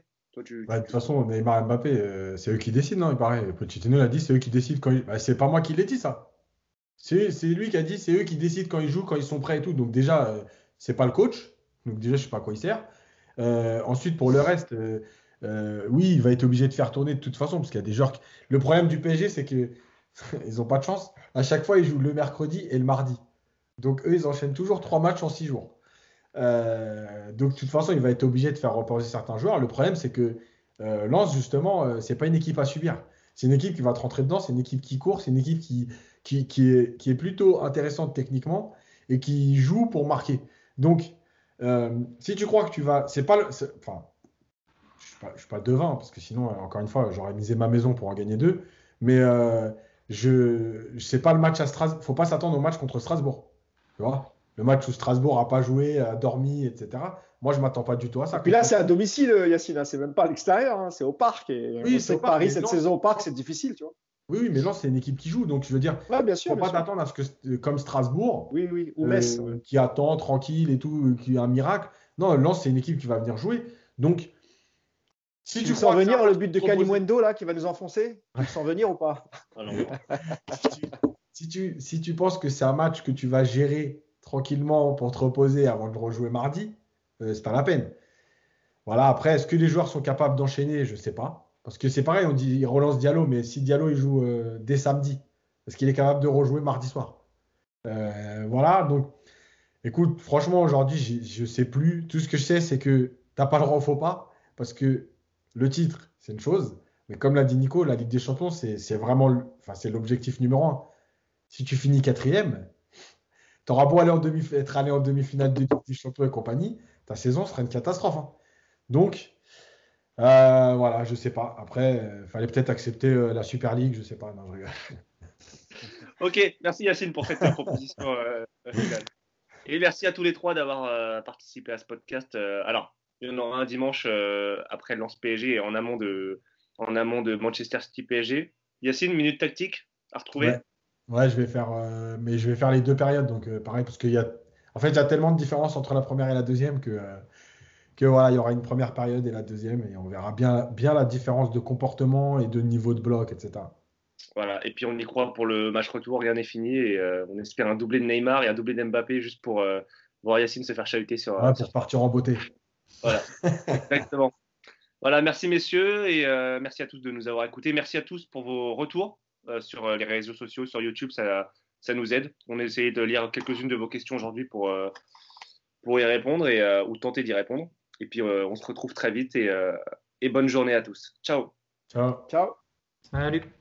Bah, de toute façon, Neymar et Mbappé, euh, c'est eux qui décident, non Il paraît. Pochettino l'a dit, c'est eux qui décident quand ils... bah, c'est pas moi qui l'ai dit, ça. C'est lui qui a dit, c'est eux qui décident quand ils jouent, quand ils sont prêts et tout. Donc déjà, euh, c'est pas le coach. Donc déjà, je sais pas à quoi il sert. Euh, ensuite, pour le reste, oui, il va être obligé de faire tourner de toute façon, parce qu'il y a des joueurs. Le problème du PSG, c'est que ils ont pas de chance. À chaque fois, ils jouent le mercredi et le mardi. Donc eux, ils enchaînent toujours trois matchs en six jours. Euh, donc, de toute façon, il va être obligé de faire reposer certains joueurs. Le problème, c'est que euh, Lens, justement, euh, c'est pas une équipe à subir. C'est une équipe qui va te rentrer dedans, c'est une équipe qui court, c'est une équipe qui, qui, qui, est, qui, est, plutôt intéressante techniquement et qui joue pour marquer. Donc, euh, si tu crois que tu vas. C'est pas. Enfin, je suis pas, suis pas devin, parce que sinon, encore une fois, j'aurais misé ma maison pour en gagner deux. Mais je. C'est pas le match à Strasbourg. Faut pas s'attendre au match contre Strasbourg. Tu vois? Le match où Strasbourg n'a pas joué, a dormi, etc. Moi, je ne m'attends pas du tout à ça. Et puis là, c'est à domicile, Yacine, hein. c'est même pas à l'extérieur, hein. c'est au parc. Et oui, c'est Paris, cette saison au parc, c'est difficile, tu vois. Oui, mais non, c'est une équipe qui joue, donc je veux dire, ouais, bien sûr, faut pas t'attendre à ce que, comme Strasbourg, oui, oui, ou Metz, euh, qui attend tranquille et tout, qui a un miracle. Non, Lens, c'est une équipe qui va venir jouer. Donc, si tu, sens venir le but de Kalimwendo là, qui va nous enfoncer, tu sens venir ou pas? Ah si, tu, si tu penses que c'est un match que tu vas gérer tranquillement pour te reposer avant de rejouer mardi, euh, c'est pas la peine. Voilà, après, est-ce que les joueurs sont capables d'enchaîner? Je ne sais pas. Parce que c'est pareil, on dit il relance Diallo, mais si Diallo il joue euh, dès samedi, est-ce qu'il est capable de rejouer mardi soir? Euh, Voilà, donc écoute, franchement, aujourd'hui, je ne sais plus. Tout ce que je sais, c'est que tu n'as pas le droit au faux pas, parce que le titre, c'est une chose, mais comme l'a dit Nico, la Ligue des Champions, c'est vraiment l'objectif numéro un. Si tu finis quatrième, tu auras beau aller en demi, être allé en demi-finale de Ligue des Champions et compagnie, ta saison sera une catastrophe. Hein. Donc, euh, voilà, je sais pas. Après, il euh, fallait peut-être accepter euh, la Super League, je sais pas. Non, je ok, merci Yacine pour cette proposition. et merci à tous les trois d'avoir participé à ce podcast. alors, il y en aura un dimanche après le lance PSG et en amont de, en amont de Manchester City PSG. Yacine, minute tactique à retrouver? Ouais, je vais faire, euh, mais je vais faire les deux périodes. Donc, euh, pareil, parce qu'il y a, en fait, il y a tellement de différence entre la première et la deuxième que, euh, que voilà, il y aura une première période et la deuxième, et on verra bien, bien la différence de comportement et de niveau de bloc, etc. Voilà, et puis on y croit pour le match retour, rien n'est fini, et on espère un doublé de Neymar et un doublé d'Mbappé juste pour voir Yacine se faire chahuter sur. Ouais, pour partir en beauté. Voilà, exactement. Voilà, merci messieurs, et merci à tous de nous avoir écoutés. Merci à tous pour vos retours. Euh, sur euh, les réseaux sociaux, sur YouTube, ça, ça nous aide. On a essayé de lire quelques-unes de vos questions aujourd'hui pour, euh, pour y répondre et, ou tenter d'y répondre. Et puis, on se retrouve très vite et, et bonne journée à tous. Ciao. Ciao. Ciao. Salut.